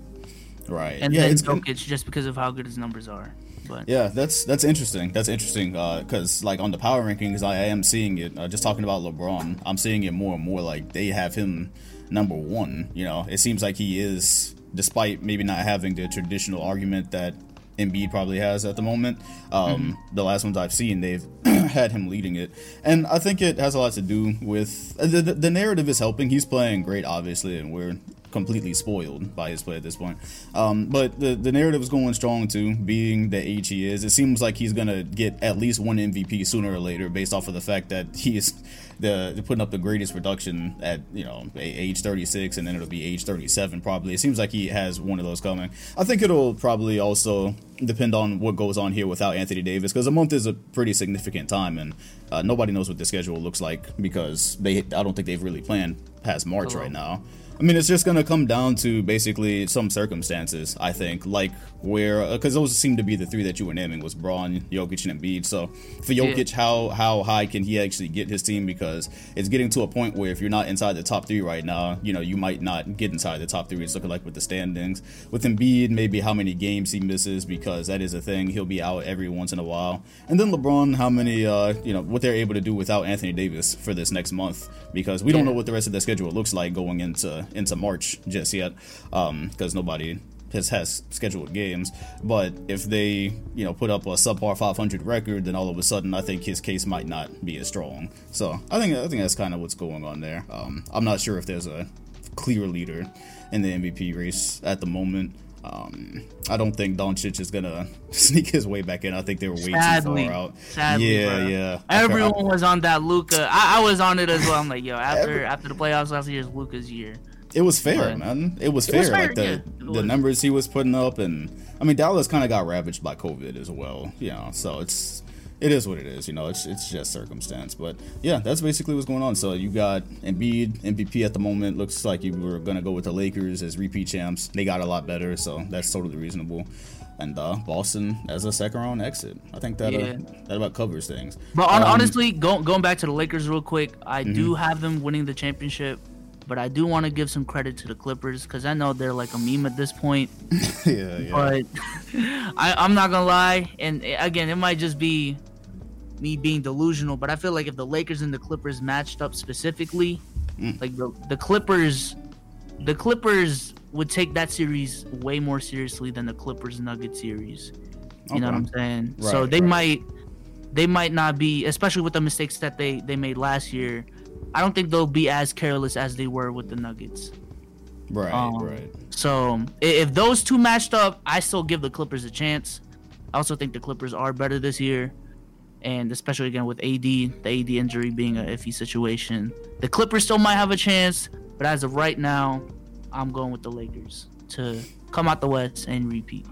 Speaker 3: right?
Speaker 4: and
Speaker 3: yeah,
Speaker 4: then
Speaker 3: it's
Speaker 4: Jokic just because of how good his numbers are. But
Speaker 3: yeah, that's that's interesting. That's interesting because like on the power rankings, I, am seeing it. Uh, just talking about LeBron, I'm seeing it more and more. Like they have him number one. You know, it seems like he is, despite maybe not having the traditional argument that Embiid probably has at the moment. Um, The last ones I've seen, they've <clears throat> had him leading it, and I think it has a lot to do with uh, the, the, the narrative is helping. He's playing great, obviously, and we're completely spoiled by his play at this point. Um, but the the narrative is going strong too, being the age he is. It seems like he's gonna get at least one MVP sooner or later, based off of the fact that he is the putting up the greatest production at you know age 36, and then it'll be age 37 probably. It seems like he has one of those coming. I think it'll probably also depend on what goes on here without Anthony Davis, because a month is a pretty significant time, and uh, nobody knows what the schedule looks like because they I don't think they've really planned past March
Speaker 4: Hello.
Speaker 3: right now. I mean, it's just going to come down to basically some circumstances, I think, like where, because those seem to be the three that you were naming was Bron, Jokic, and Embiid. So for Jokic, how how high can he actually get his team? Because it's getting to a point where if you're not inside the top three right now, you know, you might not get inside the top three. It's looking like with the standings. With Embiid, maybe how many games he misses, because that is a thing. He'll be out every once in a while. And then LeBron, how many, uh, you know, what they're able to do without Anthony Davis for this next month, because we don't know what the rest of their schedule looks like going into into March just yet, because nobody has has scheduled games. But if they you know put up a subpar 500 record, then all of a sudden I think his case might not be as strong. So I think I think that's kind of what's going on there. Um, I'm not sure if there's a clear leader in the MVP race at the moment. Um, I don't think Doncic is gonna <laughs> sneak his way back in. I think they were way
Speaker 4: Sadly.
Speaker 3: too far out.
Speaker 4: Sadly,
Speaker 3: yeah,
Speaker 4: bro.
Speaker 3: yeah.
Speaker 4: Everyone was on that Luka. I, I was on it as well. I'm like, yo, <laughs> after after the playoffs last year is Luka's year.
Speaker 3: It was fair, man. It was
Speaker 4: It
Speaker 3: fair.
Speaker 4: was fair,
Speaker 3: like the
Speaker 4: yeah,
Speaker 3: the numbers he was putting up, and I mean Dallas kind of got ravaged by COVID as well. You know, so it's it is what it is. You know, it's it's just circumstance. But yeah, that's basically what's going on. So you got Embiid MVP at the moment. Looks like you were gonna go with the Lakers as repeat champs. They got a lot better, so that's totally reasonable. And uh, Boston as a second round exit. I think that
Speaker 4: Yeah.
Speaker 3: uh, that about covers things.
Speaker 4: But on,
Speaker 3: Um,
Speaker 4: honestly, go, going back to the Lakers real quick, I do
Speaker 3: Mm-hmm.
Speaker 4: have them winning the championship, but I do want to give some credit to the Clippers because I know they're like a meme at this point. <laughs>
Speaker 3: yeah, yeah.
Speaker 4: But <laughs> I, I'm not gonna lie, and eh, again, it might just be me being delusional, but I feel like if the Lakers and the Clippers matched up specifically,
Speaker 3: Mm.
Speaker 4: like the the Clippers, the Clippers would take that series way more seriously than the Clippers Nuggets series. You know what I'm
Speaker 3: Okay.
Speaker 4: saying? so they
Speaker 3: right.
Speaker 4: might they might not be, especially with the mistakes that they they made last year. I don't think they'll be as careless as they were with the Nuggets.
Speaker 3: right,
Speaker 4: um,
Speaker 3: right.
Speaker 4: So if those two matched up, I still give the Clippers a chance. I also think the Clippers are better this year, and especially again with AD, the AD injury being an iffy situation, the Clippers still might have a chance. But as of right now, I'm going with the Lakers to come out the West and repeat.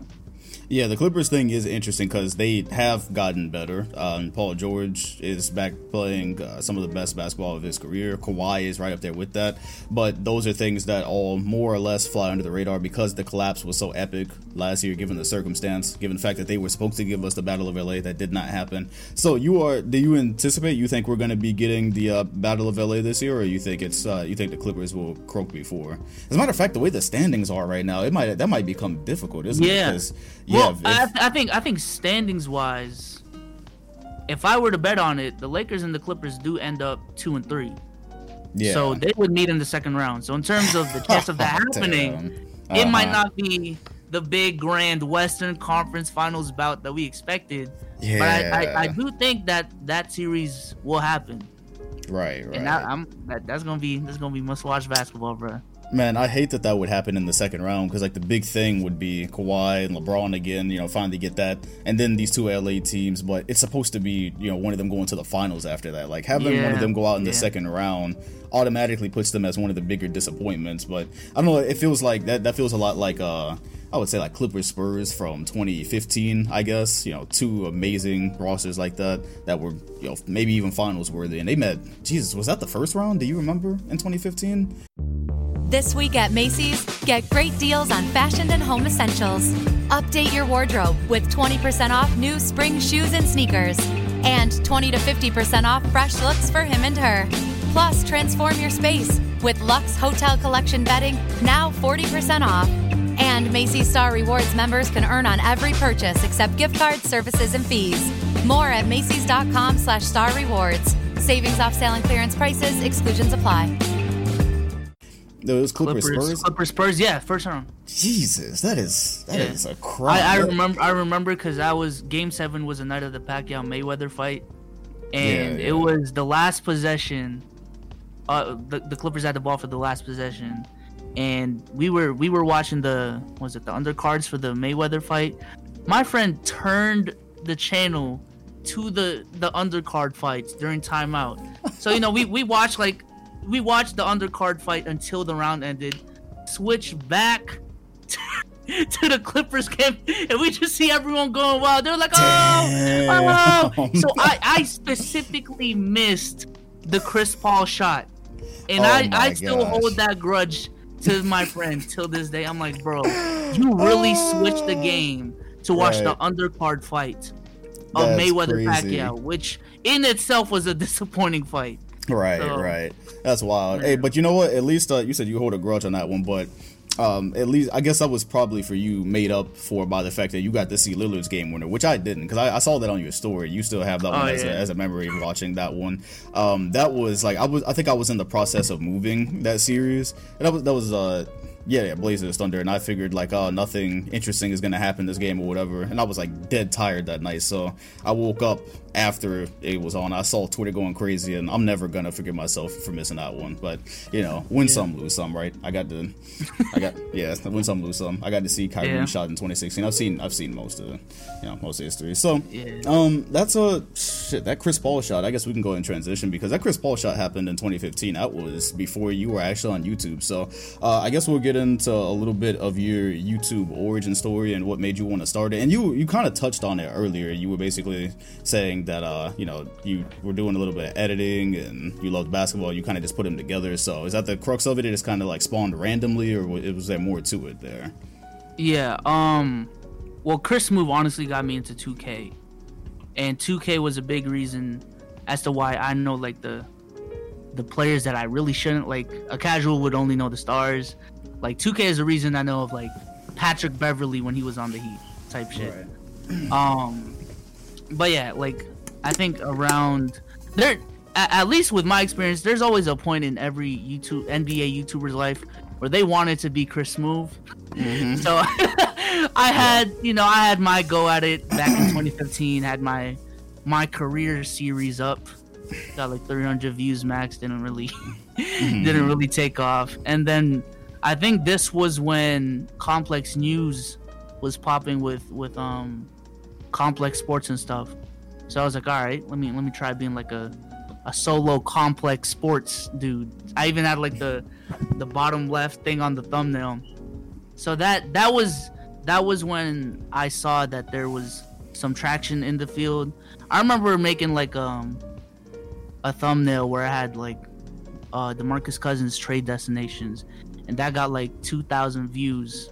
Speaker 3: Yeah, the Clippers thing is interesting because they have gotten better. Um, Paul George is back playing uh, some of the best basketball of his career. Kawhi is right up there with that. But those are things that all more or less fly under the radar because the collapse was so epic last year, given the circumstance, given the fact that they were supposed to give us the Battle of LA that did not happen. So you are, do you anticipate? You think we're going to be getting the uh, Battle of LA this year, or you think it's uh, you think the Clippers will croak before? As a matter of fact, the way the standings are right now, it might that might become difficult, isn't
Speaker 4: Yeah.
Speaker 3: it? 'Cause, yeah,
Speaker 4: Well,
Speaker 3: if-
Speaker 4: I, I think I think standings wise, if I were to bet on it, the Lakers and the Clippers do end up two and three.
Speaker 3: Yeah.
Speaker 4: So they would meet in the second round. So in terms of the chance of that <laughs> happening,
Speaker 3: Damn.
Speaker 4: it might
Speaker 3: Uh-huh.
Speaker 4: not be the big grand Western Conference Finals bout that we expected. But I, I, I do think that that series will happen,
Speaker 3: Right, right.
Speaker 4: and I, I'm that, that's gonna be that's gonna be must watch basketball, bro.
Speaker 3: Man, I hate that that would happen in the second round because like the big thing would be Kawhi and LeBron again. You know, finally get that, and then these two LA teams. But it's supposed to be you know one of them going to the finals after that. Like having one of them go out in the
Speaker 4: yeah.
Speaker 3: second round automatically puts them as one of the bigger disappointments. But I don't know. It feels like that. That feels a lot like uh. I would say like Clippers Spurs from 2015, I guess. You know, two amazing rosters like that that were, you know, maybe even finals worthy. And they met, Jesus, was that the first round? Do you remember in 2015?
Speaker 2: This week at Macy's, get great deals on fashion and home essentials. Update your wardrobe with 20% off new spring shoes and sneakers, and 20 to 50% off fresh looks for him and her. Plus, transform your space with Lux Hotel Collection bedding now 40% off. And Macy's Star Rewards members can earn on every purchase except gift cards, services, and fees. More at Macy's.com slash star rewards. Savings off sale and clearance prices, exclusions apply.
Speaker 3: Those Clippers,
Speaker 4: Clippers,
Speaker 3: Spurs.
Speaker 4: Clippers, Spurs, yeah, first round.
Speaker 3: Jesus, that is that
Speaker 4: Yeah.
Speaker 3: is a crime.
Speaker 4: I, I remember. I remember because I was Game Seven was the night of the Pacquiao Mayweather fight, and
Speaker 3: Yeah,
Speaker 4: it was the last possession. Uh, the, the Clippers had the ball for the last possession, and we were we were watching the was it the undercards for the Mayweather fight. My friend turned the channel to the the undercard fights during timeout. So you know we we watched like we watched the undercard fight until the round ended. Switch back <laughs> to the Clippers camp, and we just see everyone going wild. They're like, oh, oh.
Speaker 3: Damn. <laughs>
Speaker 4: Oh, so I, I specifically missed the Chris Paul shot, and
Speaker 3: Oh
Speaker 4: I, I still
Speaker 3: gosh.
Speaker 4: hold that grudge to my friend till this day. I'm like, bro, <gasps> you really switched the game to watch the undercard fight of
Speaker 3: That's
Speaker 4: Mayweather
Speaker 3: crazy.
Speaker 4: Pacquiao, which in itself was a <laughs> disappointing fight.
Speaker 3: Right,
Speaker 4: So-
Speaker 3: right. That's wild. Hey, but you know what? At least uh, you said you hold a grudge on that one, but um, at least I guess that was probably for you made up for by the fact that you got to see Lillard's game winner, which I didn't because I, I saw that on your story. You still have that one
Speaker 4: Oh,
Speaker 3: as, a, as a memory of watching that one. Um, that was like I was I think I was in the process of moving that series. And that was that was uh Yeah, yeah, Blazers Thunder, and I figured like, oh, nothing interesting is gonna happen this game or whatever, and I was like dead tired that night. So I woke up after it was on. I saw Twitter going crazy, and I'm never gonna forgive myself for missing that one. But you know, win yeah. some, lose some, right? I got to, I got <laughs> yeah, win some, lose some. I got to see Kyrie yeah. shot in 2016. I've seen, I've seen most of, you know, most of history. So, yeah. um, that's a shit. That Chris Paul shot. I guess we can go in transition because that Chris Paul shot happened in 2015. That was before you were actually on YouTube. So, uh, I guess we'll get into a little bit of your YouTube origin story and what made you want to start it. And you, you kind of touched on it earlier. You were basically saying that, uh, you know, you were doing a little bit of editing and you loved basketball. You kind of just put them together. So, is that the crux of it? It just kind of like spawned randomly, or was there more to it there?
Speaker 4: Yeah. Um. Well, Chris Smoove honestly got me into 2K, and 2K was a big reason as to why I know like the the players that I really shouldn't like. A casual would only know the stars. Like 2K is the reason I know of like Patrick Beverley when he was on the Heat type shit. Right. <clears throat> Um, but yeah, like I think around there, at least with my experience, there's always a point in every YouTube NBA YouTuber's life where they wanted to be Chris Smoove. Mm-hmm. So <laughs> I had, you know, I had my go at it back in 2015. Had my my career series up, got like 300 views max. Didn't really <laughs> mm-hmm. didn't really take off. And then I think this was when Complex News was popping with with um Complex Sports and stuff. So I was like, all right, let me let me try being like a a solo complex sports dude. I even had like the the bottom left thing on the thumbnail. So that that was that was when I saw that there was some traction in the field. I remember making like um a thumbnail where I had like uh DeMarcus Cousins trade destinations and that got like 2000 views.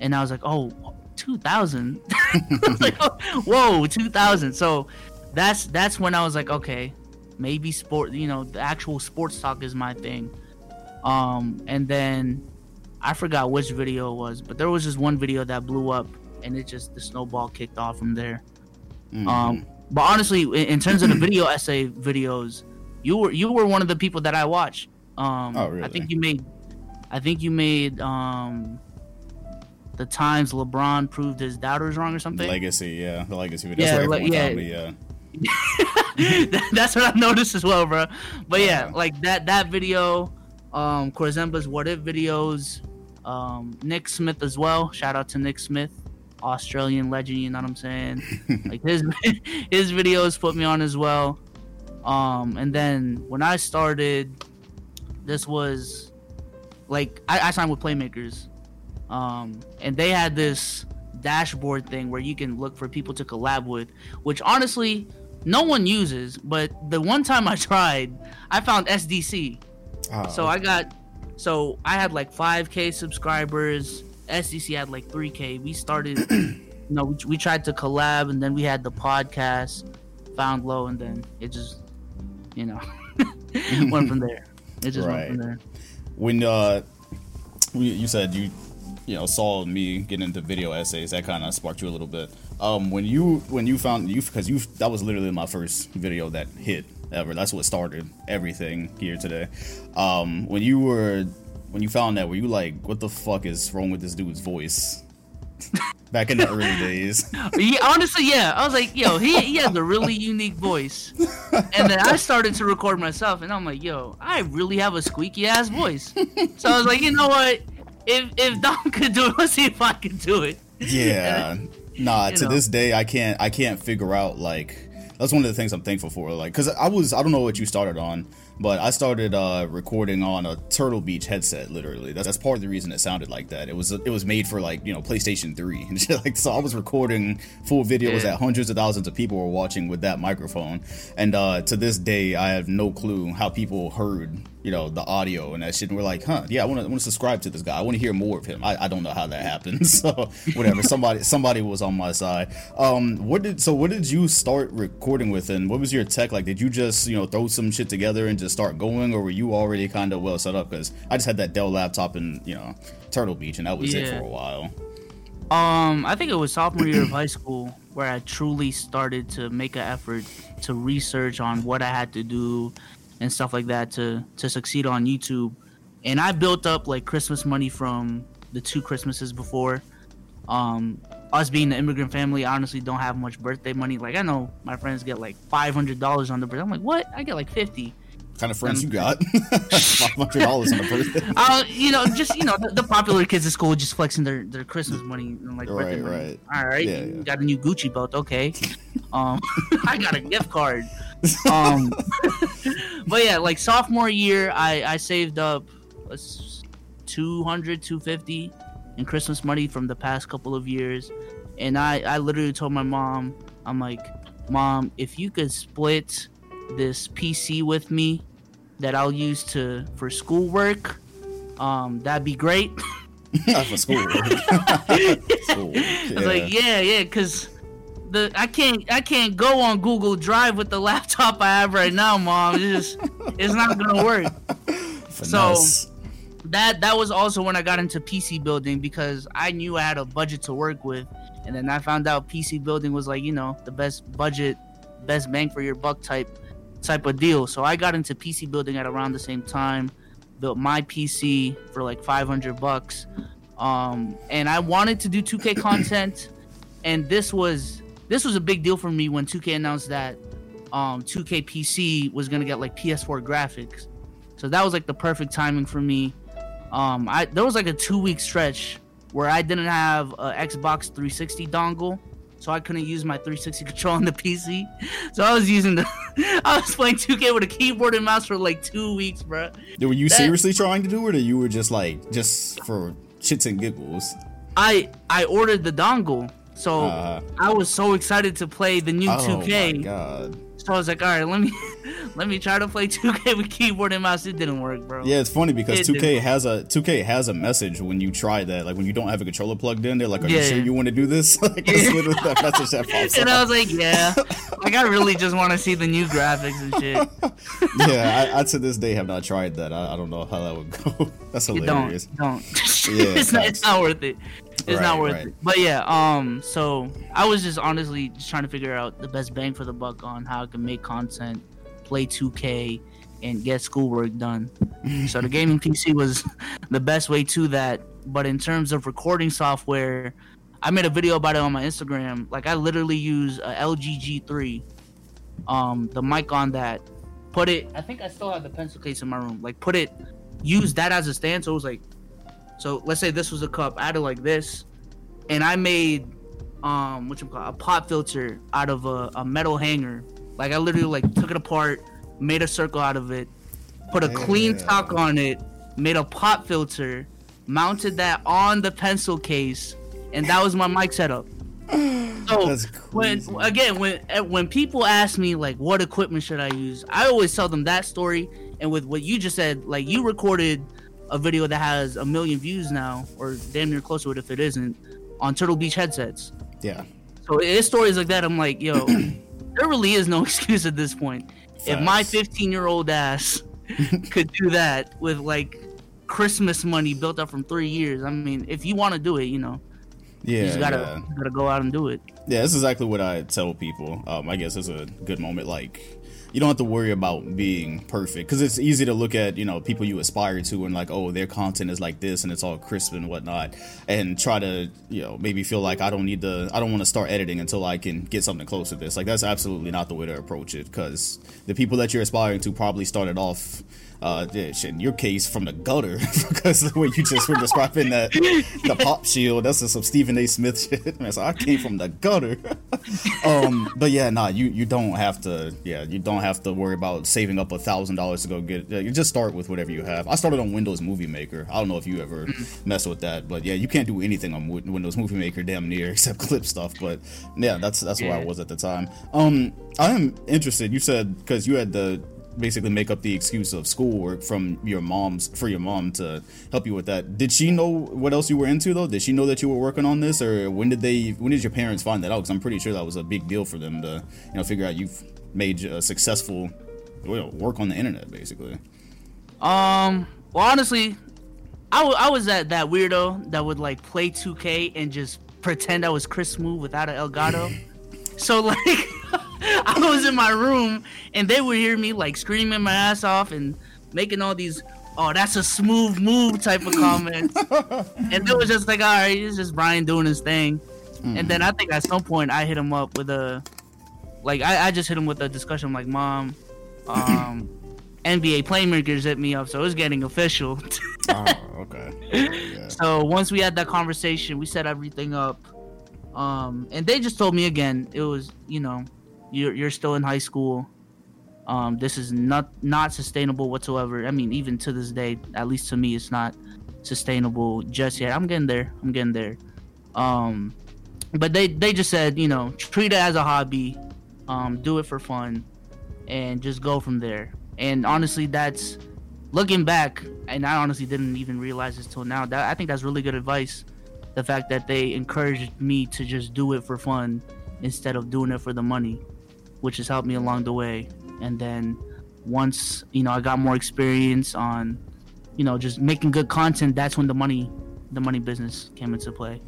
Speaker 4: And I was like, "Oh, 2000." <laughs> like, oh, "Whoa, 2000." So that's that's when I was like, "Okay, maybe sport, you know, the actual sports talk is my thing." Um and then I forgot which video it was, but there was just one video that blew up and it just the snowball kicked off from there. Mm-hmm. Um, but honestly, in, in, terms of the video essay videos, you were you were one of the people that I watched. Um, oh, really? I think you made, I think you made um, the times LeBron proved his doubters wrong or something.
Speaker 3: Legacy, yeah, the legacy video. Yeah, like, yeah. Me, yeah. <laughs>
Speaker 4: That's what I noticed as well, bro. But yeah, like that that video, um, Corzemba's what if videos, um, Nick Smith as well. Shout out to Nick Smith. Australian legend. You know what I'm saying? <laughs> like his <laughs> his videos put me on as well. Um, and then when I started, this was like I, I signed with Playmakers, um, and they had this dashboard thing where you can look for people to collab with, which honestly no one uses. But the one time I <laughs> tried, I found SDC. Oh, so I got, so I had like 5k subscribers SDC had like 3K. We started, <clears throat> you know, we, we tried to collab, and then we had the podcast, found low, and then it just, you know, <laughs> went from there. It just right. went from there.
Speaker 3: When uh, you said you, you know, saw me get into video essays, that kind of sparked you a little bit. Um, when you when you found you because you that was literally my first video that hit ever. That's what started everything here today. Um, when you were when you found that, were you like, what the fuck is wrong with this dude's voice? <laughs> Back in the early days.
Speaker 4: Yeah, honestly, yeah. I was like, yo, he, he has a really unique voice. And then I started to record myself, and I'm like, yo, I really have a squeaky ass voice. So I was like, you know what? If if Dom could do it, <laughs> let's see if I can do it.
Speaker 3: Yeah. nah, to know. this day, I can't I can't figure out like that's one of the things I'm thankful for. Like, cause I was I don't know what you started on, but I started uh, recording on a Turtle Beach headset. Literally, that's, that's part of the reason it sounded like that. It was it was made for like you know PlayStation Three <laughs> and shit like. So I was recording full videos yeah. that hundreds of thousands of people were watching with that microphone. And uh, to this day, I have no clue how people heard you know the audio and that shit and we're like huh yeah i want to want to subscribe to this guy i want to hear more of him I, I don't know how that happened <laughs> so whatever somebody somebody was on my side um what did so what did you start recording with and what was your tech like did you just you know throw some shit together and just start going or were you already kind of well set up because i just had that dell laptop in you know turtle beach and that was yeah. it for a while
Speaker 4: um i think it was sophomore year of high school where i truly started to make an effort to research on what i had to do and stuff like that to to succeed on YouTube. and I built up like Christmas money from the two Christmases before. Um, us being an immigrant family, I honestly don't have much birthday money. Like I know my friends get like five hundred dollars on the birthday. I'm like, what? I get like fifty.
Speaker 3: Kind of friends you got? <laughs> Dollars on the birthday.
Speaker 4: Uh, you know, just you know, the, the popular kids at school just flexing their, their Christmas money and like birthday
Speaker 3: Right,
Speaker 4: money.
Speaker 3: right.
Speaker 4: All right,
Speaker 3: Yeah, yeah.
Speaker 4: got a new Gucci belt, okay? <laughs> Um, <laughs> I got a gift card. Um, but yeah, like sophomore year, I I saved up uh, 200 250 in Christmas money from the past couple of years, and I I literally told my mom, I'm like, mom, if you could split this PC with me that I'll use to for schoolwork, um, that'd be great. <laughs>
Speaker 3: For school. <laughs> school.
Speaker 4: I was like, yeah, yeah, because the I can't I can't go on Google Drive with the <laughs> laptop I have right now, mom. It's just it's not gonna work.
Speaker 3: Finesse.
Speaker 4: That that was also when I got into PC building because I knew I had a budget to work with, and then I found out PC building was like you know the best budget, best bang for your buck type type of deal. So I got into PC building at around the same time, built my PC for like 500 bucks, um, and I wanted to do 2K <coughs> content, and this was this was a big deal for me when 2K announced that um, 2K PC was gonna get like PS4 graphics. So that was like the perfect timing for me. Um, I there was like a two week stretch where I didn't have a Xbox 360 dongle, so I couldn't use my 360 control on the PC. So I was using the <laughs> I was playing 2K with a keyboard and mouse for like two weeks, bro.
Speaker 3: Were you
Speaker 4: that-
Speaker 3: seriously trying to do it, or you were just like just for shits and giggles?
Speaker 4: I I ordered the dongle, so
Speaker 3: Uh,
Speaker 4: I was so excited to play the new
Speaker 3: oh
Speaker 4: 2K.
Speaker 3: my god.
Speaker 4: So I was like, all right, let me <laughs> let me try to play 2K with keyboard and mouse. It didn't work, bro.
Speaker 3: Yeah, it's funny because
Speaker 4: It
Speaker 3: 2K
Speaker 4: didn't-
Speaker 3: has a 2K has a message when you try that. Like when you don't have a controller plugged in, they're like, "Are you sure you want to do this?" <laughs> like that's literally that message that <laughs> pops
Speaker 4: And
Speaker 3: up.
Speaker 4: I was like, yeah, like I really just want to see the new graphics and shit.
Speaker 3: yeah, I, I to this day have not tried that. I, I don't know how that would go. That's
Speaker 4: You
Speaker 3: hilarious.
Speaker 4: don't, don't.
Speaker 3: Yeah,
Speaker 4: it's, not, it's not worth it. It's not worth
Speaker 3: right.
Speaker 4: it. But yeah, um, so I was just honestly just trying to figure out the best bang for the buck on how I can make content, play 2K, and get schoolwork done. <laughs> so the gaming PC was the best way to that. But in terms of recording software, I made a video about it on my Instagram. Like I literally use a LG G3, um, the mic on that. Put it. I think I still have the pencil case in my room. Like put it, use that as a stand. So it was like, so let's say this was a cup. I had it like this, and I made, um, what you call a pop filter out of a, a metal hanger. Like I literally like took it apart, made a circle out of it, put a clean top on it, made a pop filter, mounted that on the pencil case, and that was my mic setup. <laughs> So when again when eh, when people ask me like what equipment should I use, I always tell them that story. And with what you just said, like you recorded a video that has a million views now, or damn near close to it if it isn't, on Turtle Beach headsets.
Speaker 3: Yeah.
Speaker 4: So it's stories like that. I'm like, yo, <clears throat> there really is no <laughs> excuse at this point. If my 15 year old ass <laughs> could do that with like Christmas money built up from three years, I mean, if you want to do it, you know,
Speaker 3: Yeah.
Speaker 4: you just gotta
Speaker 3: yeah.
Speaker 4: gotta go out and do it.
Speaker 3: Yeah, that's exactly what I tell people. Um, I guess it's a good moment. Like, you don't have to worry about being perfect because it's easy to look at you know people you aspire to and like, oh, their content is like this and it's all crisp and whatnot, and try to you know maybe feel like I don't need to, I don't want to start editing until I can get something close to this. Like, that's absolutely not the way to approach it because the people that you're aspiring to probably started off. Uh, in your case, from the gutter, <laughs> because the way you just were describing that, the pop shield, that's just some Stephen A. Smith <laughs> shit. Man, so I came from the gutter. <laughs> um, but yeah, nah, you you don't have to. Yeah, you don't have to worry about saving up a thousand dollars to go get. Yeah, you just start with whatever you have. I started on Windows Movie Maker. I don't know if you ever mess with that, but yeah, you can't do anything on Win- Windows Movie Maker damn near except clip stuff. But yeah, that's that's where I was at the time. Um, I am interested. You said because you had the basically make up the excuse of schoolwork from your mom's for your mom to help you with that. Did she know what else you were into though? Did she know that you were working on this, or when did they? When did your parents find that out? Because I'm pretty sure that was a big deal for them to you know figure out you've made a successful well, work on the internet basically.
Speaker 4: Um, well, honestly, I wa- I was that that weirdo that would like play 2K and just pretend I was Chris Smoove without an Elgato. <laughs> so like, <laughs> I was in my room and they would hear me like screaming my ass off and making all these "Oh, that's a smooth move" type of comments, <laughs> and it was just like, all right, it's just Brian doing his thing. And then I think at some point I hit him up with a, like I, I just hit him with a discussion I'm like, mom, <clears throat> um, NBA playmakers hit me up, so it's getting official. <laughs>
Speaker 3: oh, okay. Yeah.
Speaker 4: So once we had that conversation, we set everything up. Um, and they just told me again, it was, you know, you're you're still in high school. Um, this is not not sustainable whatsoever. I mean, even to this day, at least to me, it's not sustainable just yet. I'm getting there. I'm getting there. Um, but they they just said, you know, treat it as a hobby, um, do it for fun, and just go from there. And honestly, that's looking back, and I honestly didn't even realize this till now. That I think that's really good advice. The fact that they encouraged me to just do it for fun instead of doing it for the money, which has helped me along the way. And then once you know I got more experience on, you know, just making good content, that's when the money, the money business came into play.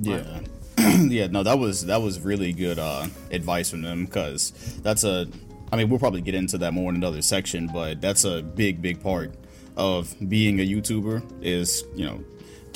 Speaker 3: Yeah. <clears throat> yeah, no, that was that was really good uh, advice from them because that's a. I mean, we'll probably get into that more in another section, but that's a big, big part of being a YouTuber is you know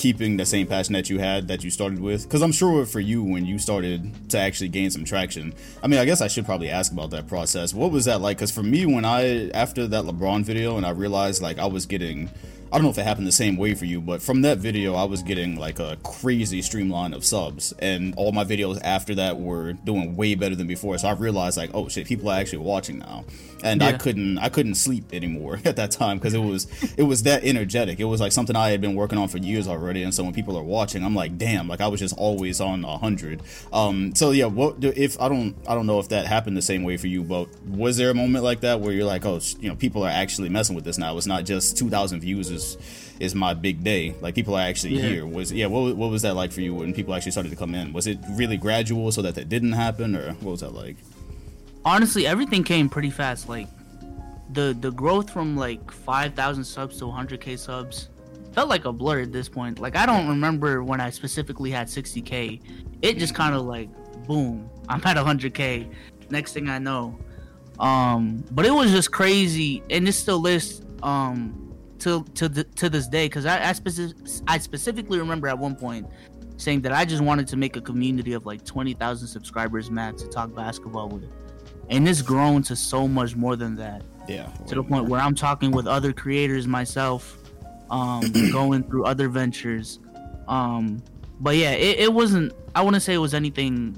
Speaker 3: keeping the same passion that you had that you started with? Because i'm sure for you when you started to actually gain some traction i mean i guess i should probably ask about that process. What was that like? Because for me when i after that lebron video and i realized like i was getting I don't know if it happened the same way for you, but from that video, I was getting like a crazy streamline of subs, and all my videos after that were doing way better than before. So I realized like, oh shit, people are actually watching now, and I couldn't, I couldn't sleep anymore <laughs> at that time because it was, it was that energetic. It was like something I had been working on for years already, and so when people are watching, I'm like, damn, like I was just always on a hundred. Um, so yeah, what if I don't, I don't know if that happened the same way for you, but was there a moment like that where you're like, oh, sh- you know, people are actually messing with this now? It's not just 2,000 views is is my big day. Like people are actually
Speaker 4: Yeah.
Speaker 3: here. Was yeah, what what was that like for you when people actually started to come in? Was it really gradual so that that didn't happen, or what was that like?
Speaker 4: honestly everything came pretty fast like the the growth from like 5000 subs to 100k subs felt like a blur at this point like i don't remember when i specifically had 60k it just kind of like boom i'm at 100k next thing i know um but it was just crazy and it still is um to to the, to this day because I I, speci- I specifically remember at one point saying that I just wanted to make a community of like 20,000 subscribers max to talk basketball with and it's grown to so much more than that
Speaker 3: Yeah,
Speaker 4: to the point where I'm talking with other creators myself, um, <clears throat> going through other ventures. Um, but yeah, it, it wasn't. I wouldn't say it was anything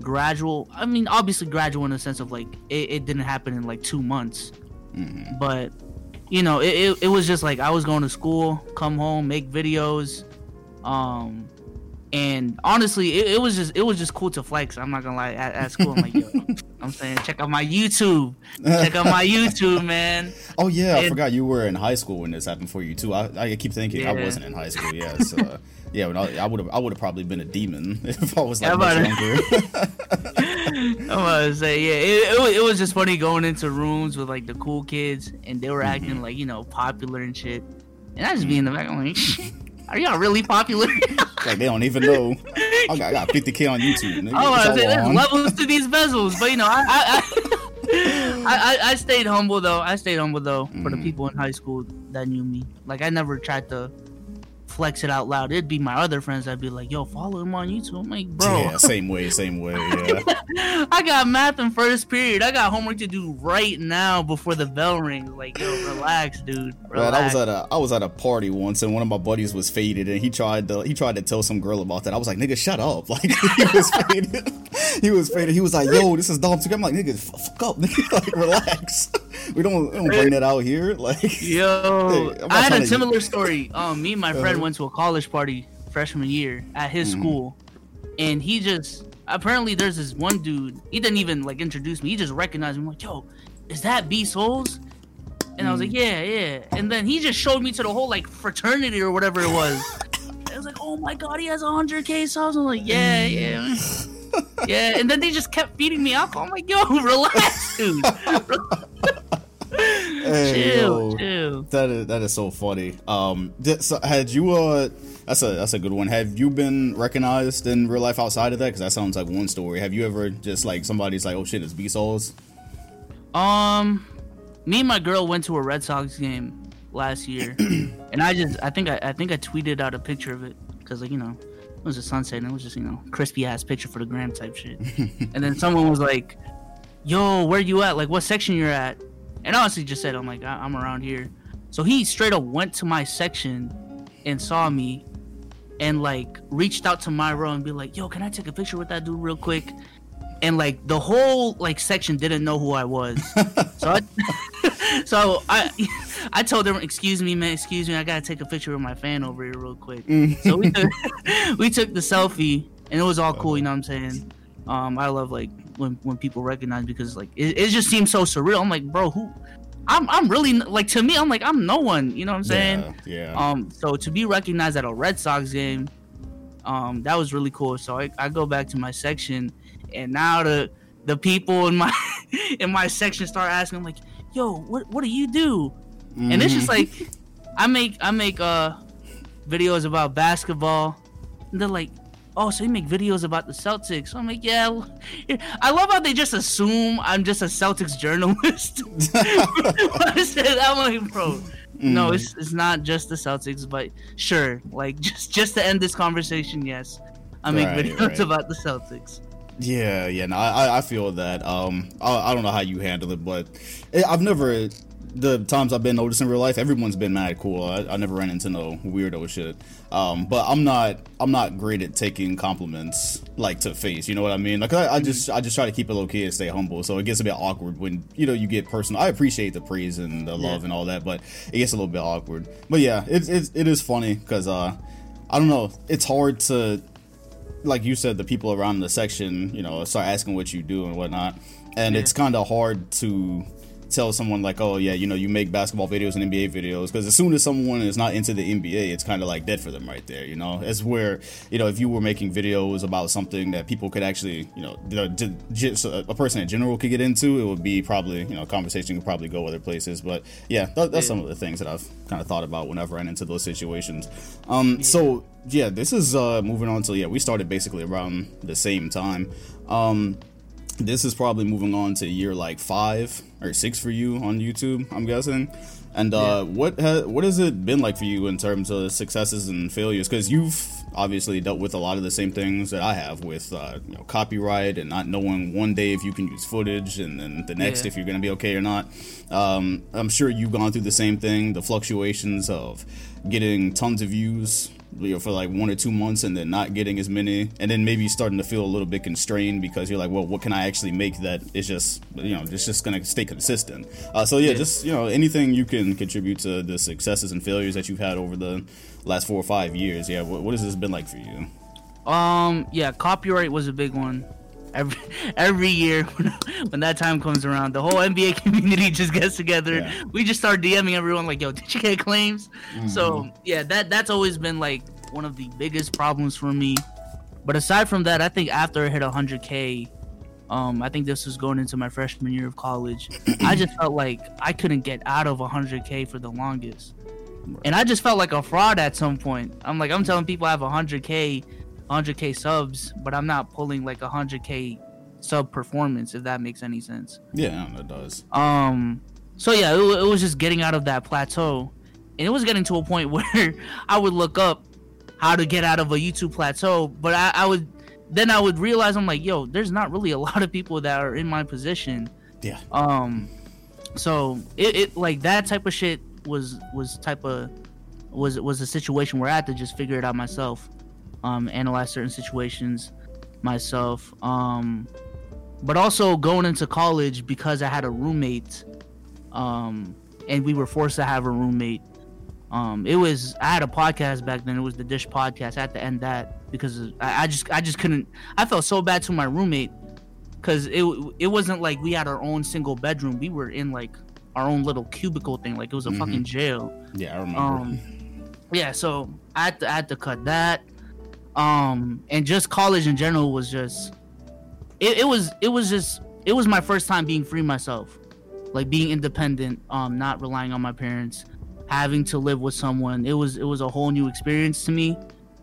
Speaker 4: gradual. I mean, obviously gradual in the sense of like it, it didn't happen in like two months, but you know, it, it, it was just like I was going to school, come home, make videos, um, and honestly, it, it was just it was just cool to flex. I'm not gonna lie. At, at school, I'm like, yo, <laughs> I'm saying, check out my YouTube, check out my YouTube, man. <laughs>
Speaker 3: Oh yeah, I forgot you were in high school when this happened for you too. I, I keep thinking I wasn't in high school. yeah. uh, <laughs> yeah, I would have I would have probably been a demon <laughs> if I was like much younger. <laughs>
Speaker 4: I'm say, yeah, it, it, was, it was just funny going into rooms with like the cool kids, and they were mm-hmm. acting like you know popular and shit, and I just be in the mm-hmm. back, I'm like, are y'all really popular? <laughs>
Speaker 3: like they don't even know. I got, I got 50k on YouTube. Nigga.
Speaker 4: I
Speaker 3: What
Speaker 4: was say there's levels to these bezels, but you know, I I, I, I, I stayed humble though. I stayed humble though for the mm-hmm. people in high school that knew me. Like I never tried to flex it out loud. It'd be my other friends that'd be like, "Yo, follow him on YouTube." I'm like, bro,
Speaker 3: Yeah, same way, same way. <laughs> Yeah.
Speaker 4: I got math in first period. I got homework to do right now before the bell rings. Like, yo, relax, dude. Relax.
Speaker 3: I was at a I was at a party once and one of my buddies was faded and he tried to he tried to tell some girl about that. I was like, nigga, shut up. <laughs> Like he was faded. <laughs> he was faded. He was like, yo, this is Dom. I'm like, nigga, fuck up, nigga. like relax. we don't we don't bring that out here. Like
Speaker 4: Yo,
Speaker 3: Hey,
Speaker 4: I had a
Speaker 3: to-
Speaker 4: similar story. Um, me and my friend
Speaker 3: Uh-huh.
Speaker 4: Went to a college party freshman year at his
Speaker 3: Mm-hmm.
Speaker 4: school, and he just apparently there's this one dude. He didn't even like introduce me. He just recognized me. I'm like, yo, is that Bsolz? And I was like,
Speaker 3: Mm.
Speaker 4: yeah, yeah. And then he just showed me to the whole like fraternity or whatever it was. <laughs> I was like, oh my god, he has 100k subs. I'm like, yeah, yeah. <laughs> Yeah, and then they just kept feeding me alcohol. I'm like, yo, <laughs> relax, dude.
Speaker 3: Hey,
Speaker 4: chill,
Speaker 3: yo.
Speaker 4: chill.
Speaker 3: That is that is so funny. Um, did, so had you uh, that's a that's a good one. Have you been recognized in real life outside of that? Because that sounds like one story. Have you ever just like somebody's like, oh shit, it's Bsolz?
Speaker 4: Um, me and my girl went to a Red Sox game last year, <clears throat> and I just I think I, I think I tweeted out a picture of it because like you know it was a sunset and it was just you know crispy ass picture for the gram type shit, <laughs> and then someone was like, "Yo, where you at? Like what section you're at?" And honestly, just said I'm like I- I'm around here. So he straight up went to my section and saw me and like reached out to my row and be like, "Yo, can I take a picture with that dude real quick?" And like the whole like section didn't know who I was. <laughs> so I <laughs> so I I told them, "Excuse me, man, excuse me, I got to take a picture with my fan over here real quick." so we took <laughs> we took the selfie and it was all cool, you know what I'm saying? Um I love like when when people recognize because like it, it just seems so surreal. I'm like, "Bro, who I'm I'm really like to me I'm like I'm no one, you know what I'm saying?
Speaker 3: Yeah. yeah.
Speaker 4: Um, so to be recognized at a Red Sox game, um, that was really cool. So I, I go back to my section, and now the the people in my <laughs> in my section start asking like, "Yo, what what do you do?" And it's just like, I make I make uh videos about basketball, and they're like. Oh, so you make videos about the Celtics? I'm like, yeah. I love how they just assume I'm just a Celtics journalist. <laughs> I said, I'm like, bro, no, it's it's not just the Celtics, but sure, like just just to end this conversation, yes, I make
Speaker 3: Right,
Speaker 4: videos
Speaker 3: right.
Speaker 4: about the Celtics.
Speaker 3: Yeah, yeah, no, I, I feel that. Um, I, I don't know how you handle it, but I've never, the times I've been noticed in real life, everyone's been mad cool. I, I never ran into no weirdo shit. Um, but I'm not, I'm not great at taking compliments like to face. You know what I mean? Like I, I just, I just try to keep it low key and stay humble. So it gets a bit awkward when you know you get personal. I appreciate the praise and the love and all that, but it gets a little bit awkward. But yeah, it's, it's it is funny because uh, I don't know, it's hard to like you said, the people around the section, you know, start asking what you do and whatnot, and
Speaker 4: Yeah.
Speaker 3: it's kind of hard to tell someone like, oh yeah, you know, you make basketball videos and NBA videos, because as soon as someone is not into the NBA, it's kind of like dead for them right there. You know, it's where you know if you were making videos about something that people could actually, you know, just a person in general could get into, it would be probably, you know, conversation could probably go other places. But yeah, that, that's some of the things that I've kind of thought about whenever I ran into those situations. Um, so yeah, this is uh moving on to yeah, we started basically around the same time. Um, this is probably moving on to year like five or six for you on YouTube, I'm guessing. And uh, what ha- what has it been like for you in terms of successes and failures? Because you've obviously dealt with a lot of the same things that I have with uh, you know, copyright and not knowing one day if you can use footage and then the next
Speaker 4: Yeah.
Speaker 3: if you're going to be okay or not. Um, I'm sure you've gone through the same thing, the fluctuations of getting tons of views you know, for like one or two months and then not getting as many and then maybe starting to feel a little bit constrained because you're like well what can i actually make that is just you know it's just gonna stay consistent uh, so yeah,
Speaker 4: Yeah.
Speaker 3: just you know anything you can contribute to the successes and failures that you've had over the last four or five years yeah what, what has this been like for you
Speaker 4: Um, yeah, copyright was a big one. Every every year <laughs> when, when that time comes around, the whole NBA <laughs> community just gets together.
Speaker 3: Yeah.
Speaker 4: We just start DMing everyone like, "Yo, did you get claims?"
Speaker 3: Mm-hmm.
Speaker 4: So yeah, that that's always been like one of the biggest problems for me. But aside from that, I think after I hit 100k, um, I think this was going into my freshman year of college. I just felt like I couldn't get out of 100k for the longest, and I just felt like a fraud at some point. I'm like, I'm telling people I have 100k, 100k subs, but I'm not pulling like 100k sub performance. If that makes any sense.
Speaker 3: yeah that does
Speaker 4: Um. So yeah, it, it was just getting out of that plateau, and it was getting to a point <laughs> where I would look up how to get out of a YouTube plateau, but I, I would then I would realize I'm like, yo, there's not really a <laughs> lot of people that are in my position.
Speaker 3: yeah
Speaker 4: Um. So it, it like that type of shit was was type of was was a situation where I had to just figure it out myself, um, analyze certain situations myself. Um, but also going into college because I had a roommate, um, and we were forced to have a roommate. Um, it was I had a podcast back then. It was the Dish Podcast. I had to end that because I, I just I just couldn't. I felt so bad to my roommate because it it wasn't like we had our own single bedroom. We were in like our own little cubicle thing. Like it was a fucking jail.
Speaker 3: yeah i remember
Speaker 4: Um, yeah, so I had to, I had to cut that. Um, and just college in general was just, it, it was it was just it was my first time being free myself, like being independent, um, not relying on my parents, having to live with someone. It was it was a whole new experience to me.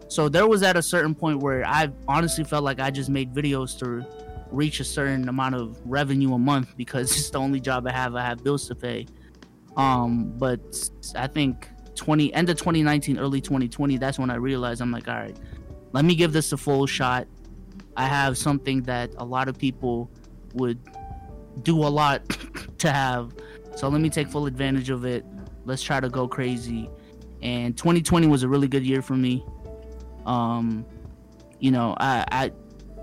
Speaker 4: So there was at a certain point where I honestly felt like I just made videos to reach a certain amount of revenue a month because <laughs> it's the only job I have. I have bills to pay. Um, but I think 20 end of 2019, early 2020, that's when I realized I'm like, all right, let me give this a full shot. I have something that a lot of people would do a lot <coughs> to have. So let me take full advantage of it. Let's try to go crazy. And 2020 was a really good year for me. Um, you know, I, I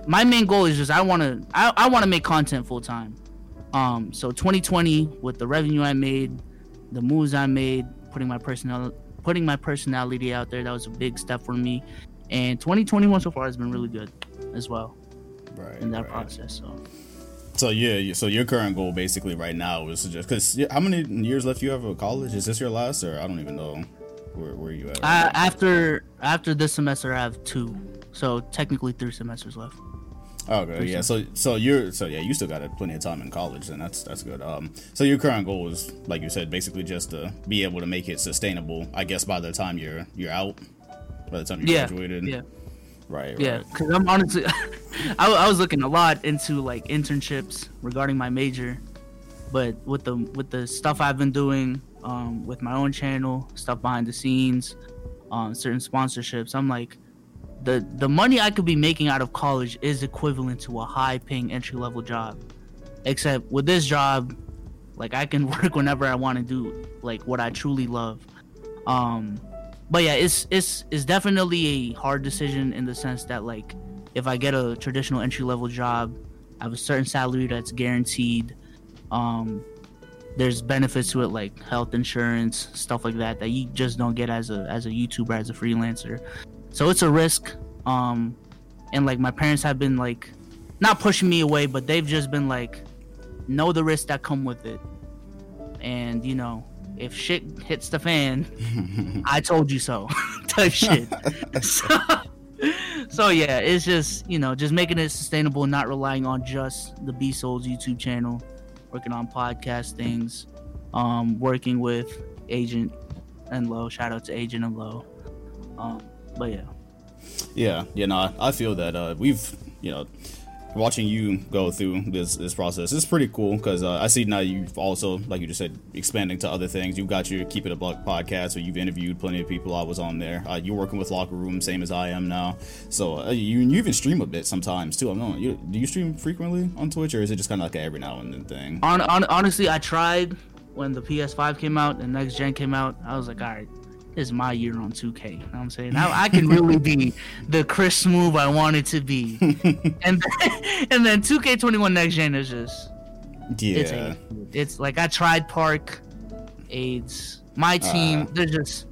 Speaker 4: my main goal is just I want to I, I want to make content full time. Um, so 2020 with the revenue I made, the moves I made, putting my personal putting my personality out there, that was a big step for me. And 2021 so far has been really good as well.
Speaker 3: Right.
Speaker 4: In that
Speaker 3: right.
Speaker 4: process, so.
Speaker 3: So yeah, so your current goal basically right now is just because how many years left you have of college? Is this your last, or I don't even know where where you at?
Speaker 4: Right uh, after after this semester, I have two, so technically three semesters left.
Speaker 3: Okay, yeah. So so you're so yeah, you still got plenty of time in college, and that's that's good. Um, so your current goal is like you said, basically just to be able to make it sustainable. I guess by the time you're you're out, by the time you
Speaker 4: yeah,
Speaker 3: graduated.
Speaker 4: Yeah.
Speaker 3: Right.
Speaker 4: Yeah, because I'm honestly, <laughs> I, I was looking a lot into like internships regarding my major, but with the with the stuff I've been doing, um, with my own channel, stuff behind the scenes, um, certain sponsorships, I'm like, the the money I could be making out of college is equivalent to a high paying entry level job, except with this job, like I can <laughs> work whenever I want to do like what I truly love. Um, but yeah, it's it's it's definitely a hard decision in the sense that like if I get a traditional entry level job, I have a certain salary that's guaranteed. Um, there's benefits to it like health insurance, stuff like that that you just don't get as a as a YouTuber as a freelancer. So it's a risk. Um, and like my parents have been like not pushing me away, but they've just been like know the risks that come with it. And you know, if shit hits the fan, <laughs> I told you so <laughs> type shit. <laughs> so, so, yeah, it's just you know just making it sustainable, not relying on just the Bsolz YouTube channel, working on podcast things, um, working with Agent and Lo. Shout out to Agent and Lo. Um, but yeah.
Speaker 3: Yeah, you know, I feel that uh, we've you know watching you go through this this process is pretty cool because uh, I see now you've also, like you just said, expanding to other things. You've got your Keep It a Buck podcast, where you've interviewed plenty of people. I was on there. Uh, you're working with Locker Room, same as I am now. So uh, you you even stream a bit sometimes too. I'm not. You, do you stream frequently on Twitch, or is it just kind of like a every now and then thing?
Speaker 4: On, on honestly, I tried when the PS5 came out and next gen came out. I was like, all right, is my year on 2K. You know what I'm saying? I, I can really be <laughs> the Chris Smoove I wanted to be. <laughs> and then, and then 2K21 Next Gen is just
Speaker 3: yeah.
Speaker 4: It's, it's like I tried Park, AIDS, my team. Uh, they're just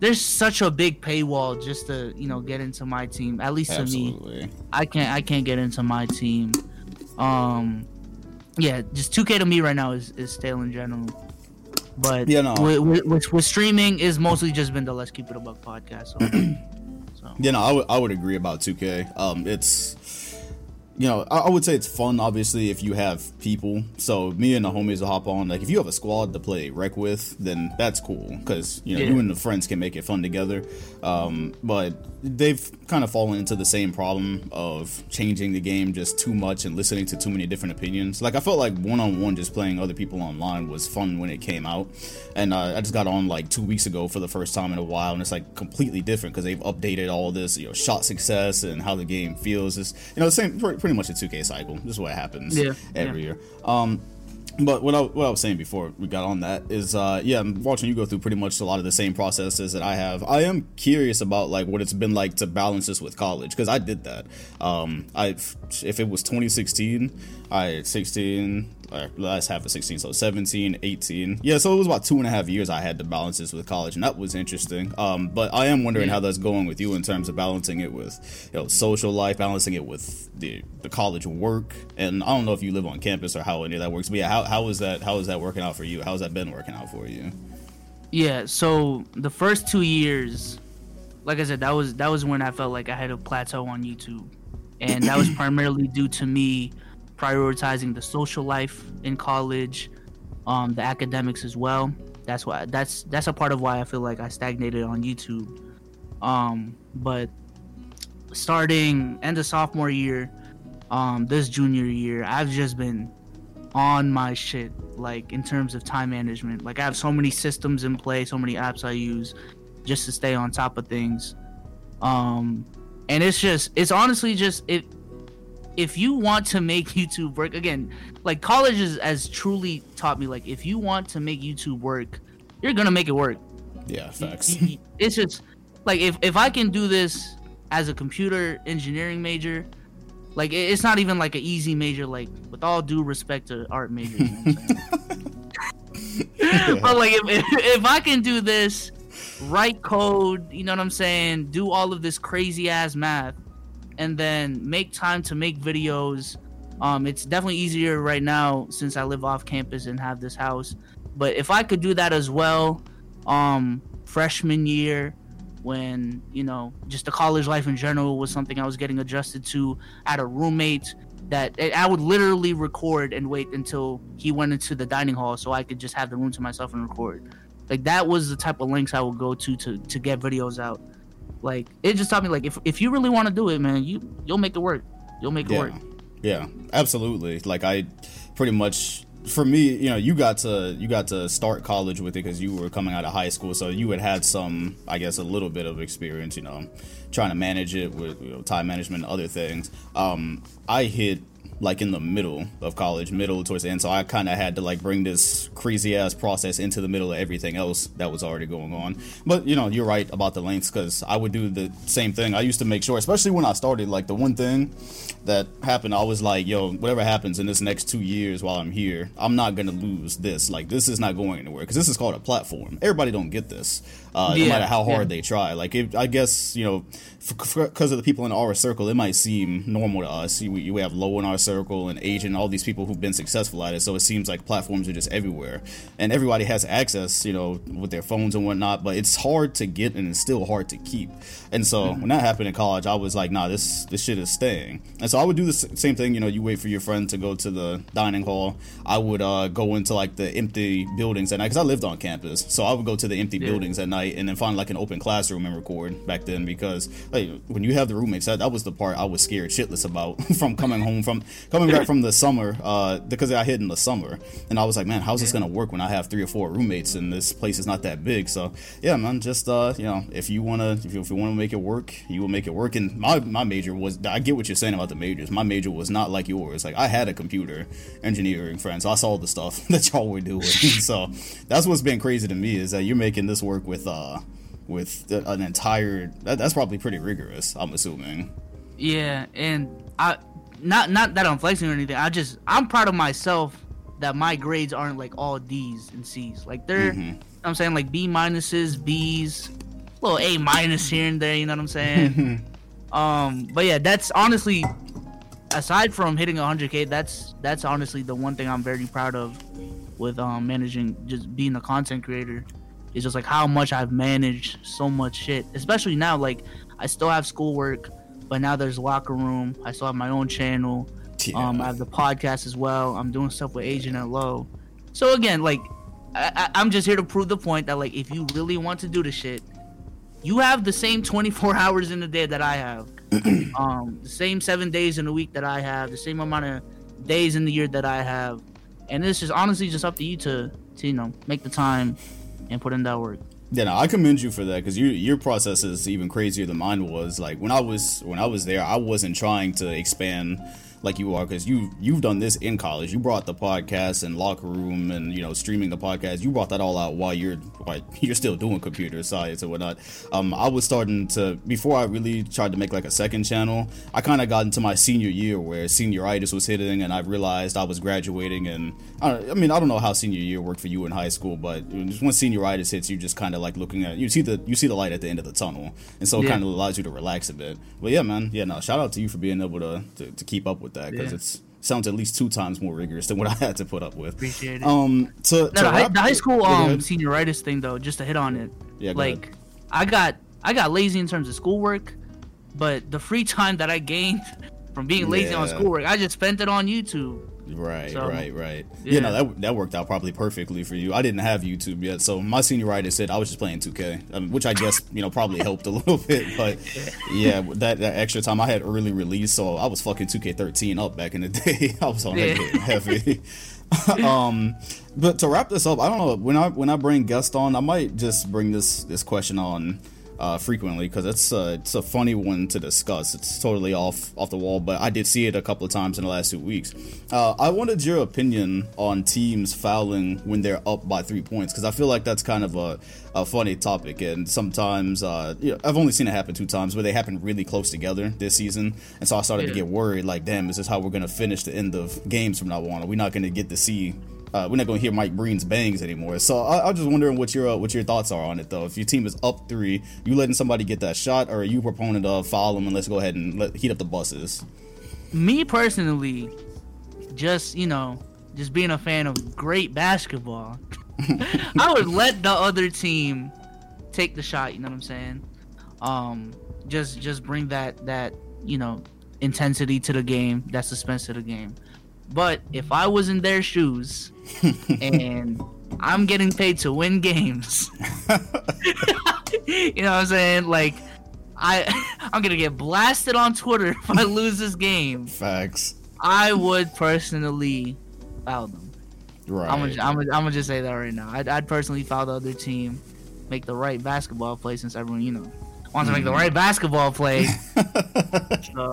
Speaker 4: there's such a big paywall just to you know get into my team. At least absolutely. to me, I can't I can't get into my team. Um, yeah, just 2K to me right now is is stale in general. But
Speaker 3: yeah, no.
Speaker 4: with, with, with, streaming is mostly just been the Let's Keep It a Buck podcast. So, <clears throat>
Speaker 3: so. Yeah, no, I would I would agree about 2K. Um, it's you know, I, I, would say it's fun, obviously, if you have people. So me and the homies will hop on. Like, if you have a squad to play rec with, then that's cool because you know yeah. you and the friends can make it fun together. Um, but they've kind of fallen into the same problem of changing the game just too much and listening to too many different opinions. Like, I felt like one on one, just playing other people online was fun when it came out, and uh, I just got on like two weeks ago for the first time in a while, and it's like completely different because they've updated all this, you know, shot success and how the game feels. It's you know the same pretty much a 2K cycle. This is what happens yeah, every yeah. year. Um, but what I, what I was saying before we got on that is, uh, yeah, I'm watching you go through pretty much a lot of the same processes that I have. I am curious about like what it's been like to balance this with college because I did that. Um, I if it was 2016, I 16, or last half of 16, so 17, 18. Yeah, so it was about two and a half years I had to balance this with college, and that was interesting. Um, but I am wondering yeah. how that's going with you in terms of balancing it with, you know, social life, balancing it with the the college work, and I don't know if you live on campus or how any of that works. But yeah, how how is that how is that working out for you? How's that been working out for you?
Speaker 4: Yeah, so the first two years, like I said, that was that was when I felt like I had a plateau on YouTube, and that was <clears throat> primarily due to me prioritizing the social life in college, um, the academics as well. That's why that's that's a part of why I feel like I stagnated on YouTube. Um, but starting end of sophomore year, um, this junior year, I've just been on my shit, like in terms of time management. Like I have so many systems in play, so many apps I use just to stay on top of things. Um, and it's just, it's honestly just it. If you want to make YouTube work again, like college is, has truly taught me, like if you want to make YouTube work, you're gonna make it work.
Speaker 3: Yeah, facts.
Speaker 4: it's just like if if I can do this as a computer engineering major, like it's not even like an easy major. Like with all due respect to art majors, you know <laughs> <laughs> but like if, if if I can do this, write code, you know what I'm saying, do all of this crazy ass math, and then make time to make videos. Um, it's definitely easier right now since I live off campus and have this house. But if I could do that as well, um, freshman year, when you know just the college life in general was something I was getting adjusted to. I had a roommate that I would literally record and wait until he went into the dining hall so I could just have the room to myself and record. Like that was the type of links I would go to to to get videos out. Like it just taught me like if if you really want to do it, man, you you'll make it work. You'll make it
Speaker 3: yeah.
Speaker 4: work.
Speaker 3: Yeah, absolutely. Like I pretty much for me, you know, you got to you got to start college with it because you were coming out of high school, so you had had some, I guess, a little bit of experience, you know, trying to manage it with you know, time management and other things. Um, I hit like in the middle of college, middle towards the end. So I kind of had to like bring this crazy ass process into the middle of everything else that was already going on. But you know, you're right about the lengths because I would do the same thing. I used to make sure, especially when I started, like the one thing that happened, I was like, yo, whatever happens in this next two years while I'm here, I'm not gonna lose this. Like this is not going anywhere because this is called a platform. Everybody don't get this, uh,
Speaker 4: Yeah,
Speaker 3: no matter how hard
Speaker 4: yeah.
Speaker 3: they try. Like it, I guess you know, because of the people in our circle, it might seem normal to us. We, we have Lo in our circle and agent, all these people who've been successful at it. So it seems like platforms are just everywhere, and everybody has access, you know, with their phones and whatnot. But it's hard to get, and it's still hard to keep. And so when that happened in college, I was like, nah, this this shit is staying. And so I would do the same thing. You know, you wait for your friend to go to the dining hall. I would uh, go into like the empty buildings at night because I lived on campus. So I would go to the empty buildings at night and then find like an open classroom and record back then because like when you have the roommates, that, that was the part I was scared shitless about <laughs> from coming home from coming back from the summer uh, because I hid in the summer and I was like, man, how's this gonna work when I have three or four roommates and this place is not that big? So yeah, man, just uh, you know, if you wanna if you, if you wanna make it work, you will make it work. And my my major was I get what you're saying about the majors. My major was not like yours. Like I had a computer engineering friend, so I saw the stuff <laughs> that y'all were doing. <laughs> so that's what's been crazy to me is that you're making this work with uh with an entire that, that's probably pretty rigorous. I'm assuming.
Speaker 4: Yeah, and I not not that I'm flexing or anything. I just I'm proud of myself that my grades aren't like all D's and C's. Like they're
Speaker 3: Mm-hmm.
Speaker 4: you know what I'm saying like B minuses, B's, little A minus here and there, you know what I'm saying? <laughs> um but yeah, that's honestly aside from hitting 100k, that's that's honestly the one thing I'm very proud of with um managing just being a content creator. It's just like how much I've managed so much shit, especially now like I still have schoolwork, but now there's locker room. I still have my own channel. Um, I have the podcast as well. I'm doing stuff with Agent at Lo. So again, like I, I'm just here to prove the point that like if you really want to do the shit, you have the same 24 <laughs> hours in the day that I have. <clears throat> um, the same seven days in a week that I have, the same amount of days in the year that I have, and it's just honestly just up to you to, to you know make the time and put in that work.
Speaker 3: Yeah, no, I commend you for that because your your process is even crazier than mine was. Like when I was when I was there, I wasn't trying to expand like you are because you you've done this in college. You brought the podcast and locker room and you know streaming the podcast. You brought that all out while you're while you're still doing computer science and whatnot. Um, I was starting to before I really tried to make like a second channel. I kind of got into my senior year where senioritis was hitting, and I realized I was graduating. And I, I mean, I don't know how senior year worked for you in high school, but just when senioritis hits, you just kind of like looking at you see the you see the light at the end of the tunnel, and so it
Speaker 4: Yeah.
Speaker 3: kind of allows you to relax a bit. But yeah, man, yeah, no, shout out to you for being able to to, to keep up with that because
Speaker 4: Yeah.
Speaker 3: it's sounds at least two times more rigorous than what I had to put up with.
Speaker 4: Appreciate it.
Speaker 3: Um, to,
Speaker 4: No,
Speaker 3: to
Speaker 4: the, high,
Speaker 3: wrap-
Speaker 4: the high school um
Speaker 3: ahead.
Speaker 4: senioritis thing though, just to hit on it.
Speaker 3: Yeah, go
Speaker 4: like
Speaker 3: ahead.
Speaker 4: I got I got lazy in terms of schoolwork, but the free time that I gained <laughs> from being lazy on schoolwork, I just spent it on YouTube.
Speaker 3: Right,
Speaker 4: So,
Speaker 3: right, right.
Speaker 4: yeah.
Speaker 3: Yeah, no, that that worked out probably perfectly for you. I didn't have YouTube yet, so my senioritis said I was just playing 2K, um, which I guess you know probably helped a <laughs> little bit. But yeah, that that extra time I had early release, so I was fucking 2K13 up back in the <laughs> day. I was on
Speaker 4: Yeah.
Speaker 3: heavy. <laughs> um, but to wrap this up, I don't know when I when I bring guests on, I might just bring this this question on uh, frequently because it's uh, it's a funny one to discuss. It's totally off off the wall, but I did see it a couple of times in the last two weeks. Uh, I wanted your opinion on teams fouling when they're up by three points because I feel like that's kind of a, a funny topic, and sometimes uh, you know, I've only seen it happen two times, where they happen really close together this season, and so I started yeah. to get worried. Like, damn, is this how we're gonna finish the end of games from now on? Are we not gonna get to see uh, we're not going to hear Mike Breen's bangs anymore. So I, am just wondering what your uh, what your thoughts are on it though. If your team is up three, you letting somebody get that shot, or are you proponent of foul them and let's go ahead and let, heat up the buses?
Speaker 4: Me personally, just you know, just being a fan of great basketball, <laughs> I would let the other team take the shot. You know what I'm saying? Um, just just bring that that you know intensity to the game, that suspense to the game. But if I was in their shoes and I'm getting paid to win games, <laughs> you know what I'm saying? Like, I <laughs> I'm gonna get blasted on Twitter if I lose this game.
Speaker 3: Facts.
Speaker 4: I would personally foul them.
Speaker 3: Right.
Speaker 4: I'm gonna, I'm gonna, I'm gonna just say that right now. I'd, I'd personally foul the other team, make the right basketball play since everyone you know wants to make the mm-hmm. right basketball play. <laughs> so,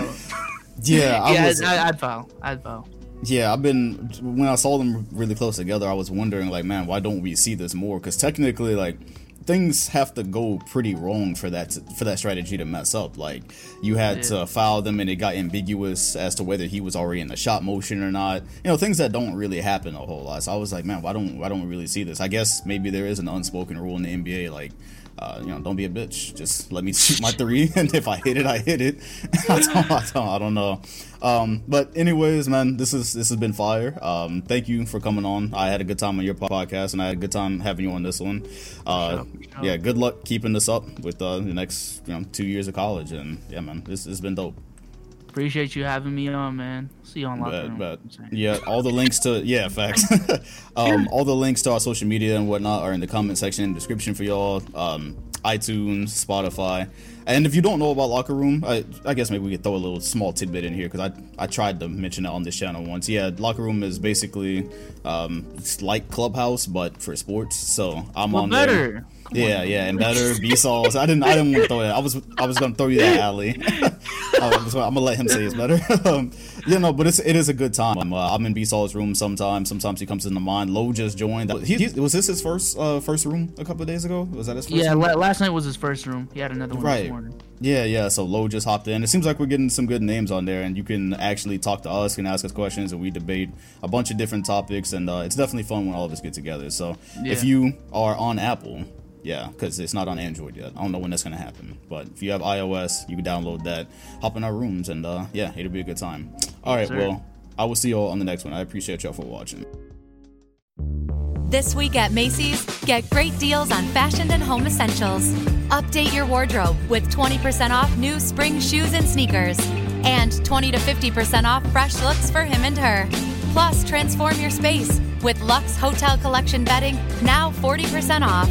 Speaker 3: yeah,
Speaker 4: I yeah, was, I'd, I'd foul. I'd foul.
Speaker 3: Yeah, I've been when I saw them really close together, I was wondering like, man, why don't we see this more? Because technically, like things have to go pretty wrong for that to, for that strategy to mess up. Like you had yeah. to foul them, and it got ambiguous as to whether he was already in the shot motion or not. You know, things that don't really happen a whole lot. So I was like, man, why don't why don't we really see this? I guess maybe there is an unspoken rule in the NBA, like uh, you know, don't be a bitch. Just let me shoot my three, <laughs> and if I hit it, I hit it. <laughs> I, don't, I, don't, I don't know. Um, but anyways, man, this is this has been fire. Um, thank you for coming on. I had a good time on your podcast, and I had a good time having you on this one. Uh, yeah, good luck keeping this up with uh, the next you know two years of college, and yeah, man, this has been dope.
Speaker 4: Appreciate you having me on, man. See you on locker room.
Speaker 3: But, yeah, all the links to yeah, facts. <laughs> um, all the links to our social media and whatnot are in the comment section and description for y'all. Um, iTunes, Spotify. And if you don't know about Locker Room, I, I guess maybe we could throw a little small tidbit in here because I, I tried to mention it on this channel once. Yeah, Locker Room is basically um, it's like Clubhouse but for sports. So I'm well, on better. there. Yeah, yeah, and <laughs> better Bsolz. I didn't I didn't want to throw it. I was I was gonna throw you that alley. <laughs> I'm gonna let him say it's better. <laughs> um, yeah, no, but it's it is a good time. Uh, I'm in Bsolz room sometimes. Sometimes he comes into mine. Lo just joined. He, he, was this his first uh, first room a couple of days ago? Was that his first?
Speaker 4: Yeah,
Speaker 3: la-
Speaker 4: last night was his first room. He had another one right. this morning.
Speaker 3: Yeah, yeah. So Lo just hopped in. It seems like we're getting some good names on there, and you can actually talk to us, can ask us questions, and we debate a bunch of different topics. And uh, it's definitely fun when all of us get together. So yeah. if you are on Apple, yeah, because it's not on Android yet. I don't know when that's gonna happen. But if you have iOS, you can download that, hop in our rooms, and uh, yeah, it'll be a good time. All right, well, I will see y'all on the next one. I appreciate y'all for watching.
Speaker 2: This week at Macy's, get great deals on fashion and home essentials. Update your wardrobe with 20% off new spring shoes and sneakers, and 20 to 50% off fresh looks for him and her. Plus, transform your space with Lux Hotel Collection bedding now 40% off.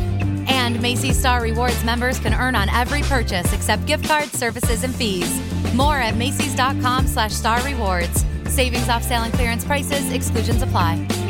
Speaker 2: And Macy's Star Rewards members can earn on every purchase except gift cards, services, and fees. More at Macy's.com slash star rewards. Savings off sale and clearance prices, exclusions apply.